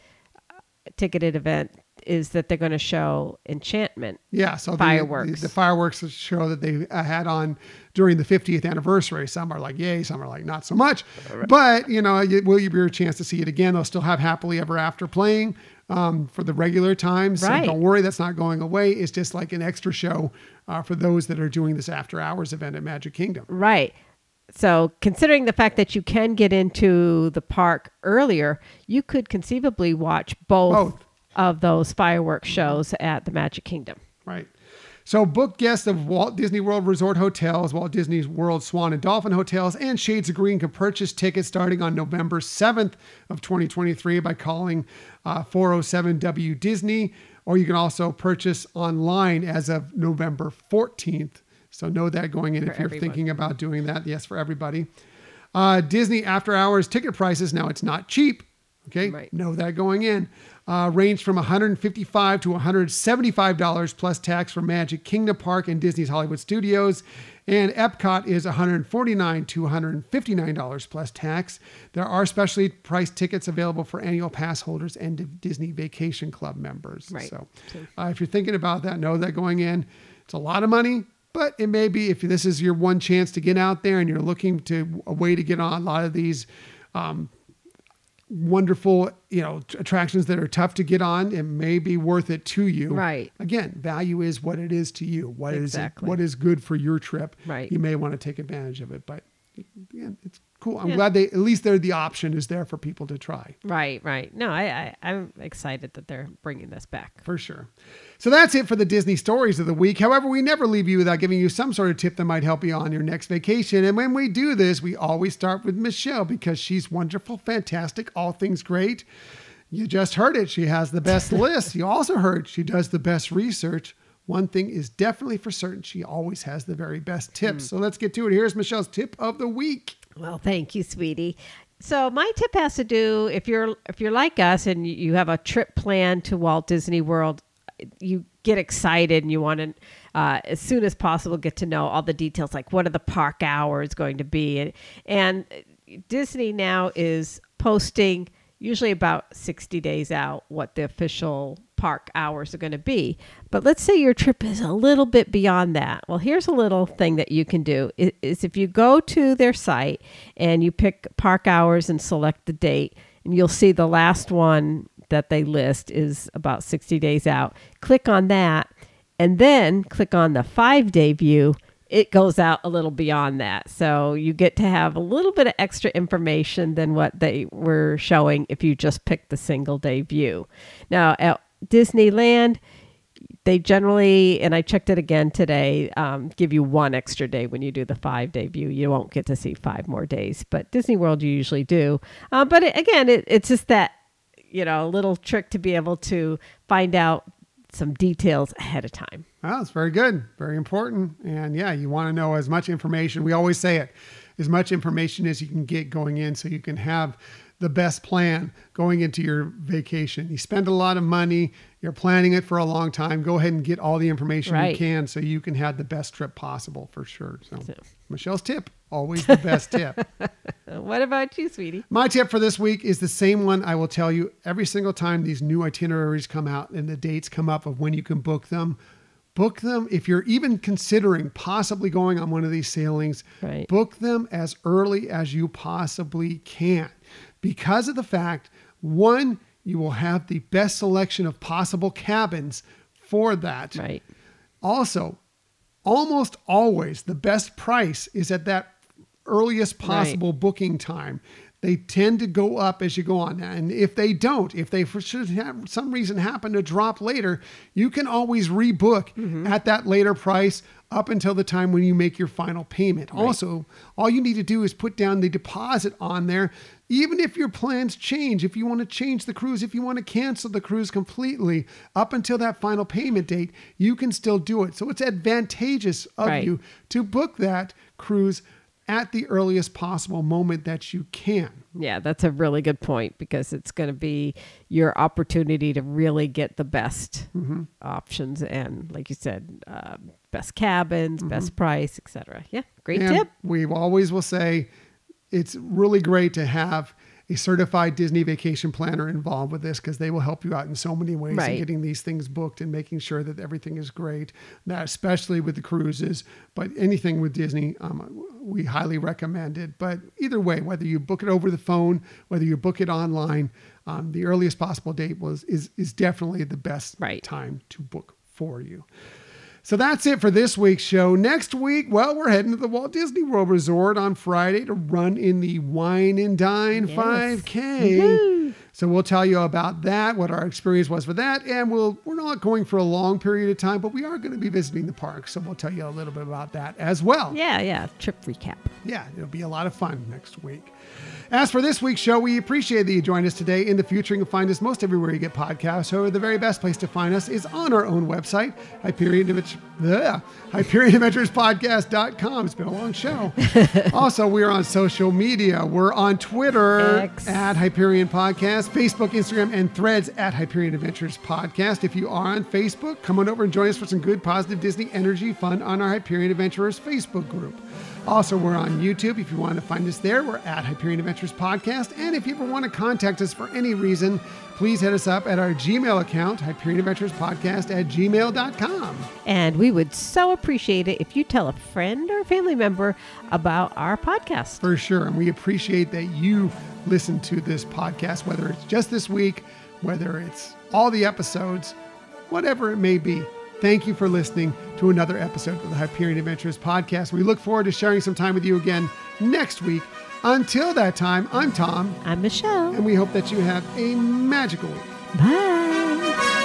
uh, ticketed event is that they're going to show enchantment. yeah so the- fireworks. the, the fireworks show that they uh, had on during the 50th anniversary some are like yay some are like not so much but you know it will give you a chance to see it again they'll still have happily ever after playing um, for the regular times so Right. don't worry that's not going away it's just like an extra show uh, for those that are doing this after hours event at magic kingdom Right. So, considering the fact that you can get into the park earlier, you could conceivably watch both, of those fireworks shows at the Magic Kingdom. Right. So book guests of Walt Disney World Resort Hotels, Walt Disney World Swan and Dolphin Hotels, and Shades of Green can purchase tickets starting on November 7th of 2023 by calling uh, 407W Disney, or you can also purchase online as of November 14th. So know that going in For if you're everyone. thinking about doing that. Yes, for everybody. Uh, Disney after hours ticket prices. Now it's not cheap. Okay. Know that going in. Uh, range from 155 to 175 dollars plus tax for Magic Kingdom Park and Disney's Hollywood Studios, and Epcot is $149 to 159 dollars plus tax. There are specially priced tickets available for annual pass holders and Disney Vacation Club members. Right. So, uh, if you're thinking about that, know that going in, it's a lot of money. But it may be if this is your one chance to get out there and you're looking to a way to get on a lot of these um, wonderful, you know, t- attractions that are tough to get on, it may be worth it to you. Right. Again, value is what it is to you. What is Exactly. what is good for your trip. Right. You may want to take advantage of it, but again, it's cool. I'm Yeah. glad they at least they're the option is there for people to try. Right, right. No, I, I I'm excited that they're bringing this back. For sure. So that's it for the Disney stories of the week. However, we never leave you without giving you some sort of tip that might help you on your next vacation. And when we do this, we always start with Michelle because she's wonderful, fantastic, all things great. You just heard it. She has the best list. You also heard she does the best research. One thing is definitely for certain she always has the very best tips. Hmm. So let's get to it. Here's Michelle's tip of the week. Well, thank you, sweetie. So my tip has to do if you're if you're like us and you- you have a trip planned to Walt Disney World, you get excited and you want to uh, as soon as possible get to know all the details, like what are the park hours going to be, and and Disney now is posting usually about 60 days out what the official park hours are going to be. But let's say your trip is a little bit beyond that. Well, here's a little thing that you can do is if you go to their site and you pick park hours and select the date, and you'll see the last one that they list is about 60 days out. Click on that and then click on the 5-day view it goes out a little beyond that. So you get to have a little bit of extra information than what they were showing if you just picked the single day view. Now, at Disneyland, they generally, and I checked it again today, um, give you one extra day when you do the five day view. You won't get to see five more days, but Disney World, you usually do. Uh, but it, again, it, it's just that, you know, a little trick to be able to find out some details ahead of time. Well, it's very good, very important. And yeah, you want to know as much information. We always say it as much information as you can get going in so you can have the best plan going into your vacation. You spend a lot of money, you're planning it for a long time. Go ahead and get all the information you can so you can have the best trip possible for sure. So, Michelle's tip, always the best tip. What about you, sweetie? My tip for this week is the same one I will tell you every single time these new itineraries come out and the dates come up of when you can book them. Book them if you're even considering possibly going on one of these sailings. Right. Book them as early as you possibly can because of the fact one, you will have the best selection of possible cabins for that. Right. Also, almost always the best price is at that earliest possible booking time. They tend to go up as you go on. And if they don't, if they for should have some reason happen to drop later, you can always rebook mm-hmm. at that later price up until the time when you make your final payment. Also, all you need to do is put down the deposit on there. Even if your plans change, if you want to change the cruise, if you want to cancel the cruise completely up until that final payment date, you can still do it. So it's advantageous of Right. you to book that cruise at the earliest possible moment that you can. Yeah, that's a really good point because it's going to be your opportunity to really get the best Mhm. options and, like you said, uh, best cabins, best price, etc. Yeah, great And tip. We always will say it's really great to have a certified Disney vacation planner involved with this because they will help you out in so many ways in getting these things booked and making sure that everything is great. That especially with the cruises, but anything with Disney, um, we highly recommend it. But either way, whether you book it over the phone, whether you book it online, um, the earliest possible date was is is definitely the best time to book for you. So that's it for this week's show. Next week, well, we're heading to the Walt Disney World Resort on Friday to run in the Wine and Dine 5K. So we'll tell you about that, what our experience was for that, and we'll we're not going for a long period of time, but we are going to be visiting the park, so we'll tell you a little bit about that as well. Yeah, yeah, trip recap. Yeah, it'll be a lot of fun next week. As for this week's show, we appreciate that you joined us today. In the future, you can find us most everywhere you get podcasts. However, the very best place to find us is on our own website, Hyperion Adventure, bleh, HyperionAdventuresPodcast.com. It's been a long show. also, we're on social media. We're on Twitter X. at Hyperion Podcast, Facebook, Instagram, and threads at Hyperion Adventures Podcast. If you are on Facebook, come on over and join us for some good, positive Disney energy fun on our Hyperion Adventurers Facebook group. Also, we're on YouTube. If you want to find us there, we're at Hyperion Adventures Podcast. And if you ever want to contact us for any reason, please hit us up at our Gmail account, Hyperion Adventures Podcast at gmail.com. And we would so appreciate it if you tell a friend or family member about our podcast. For sure. And we appreciate that you listen to this podcast, whether it's just this week, whether it's all the episodes, whatever it may be. Thank you for listening to another episode of the Hyperion Adventures podcast. We look forward to sharing some time with you again next week. Until that time, I'm Tom. I'm Michelle. And we hope that you have a magical week. Bye.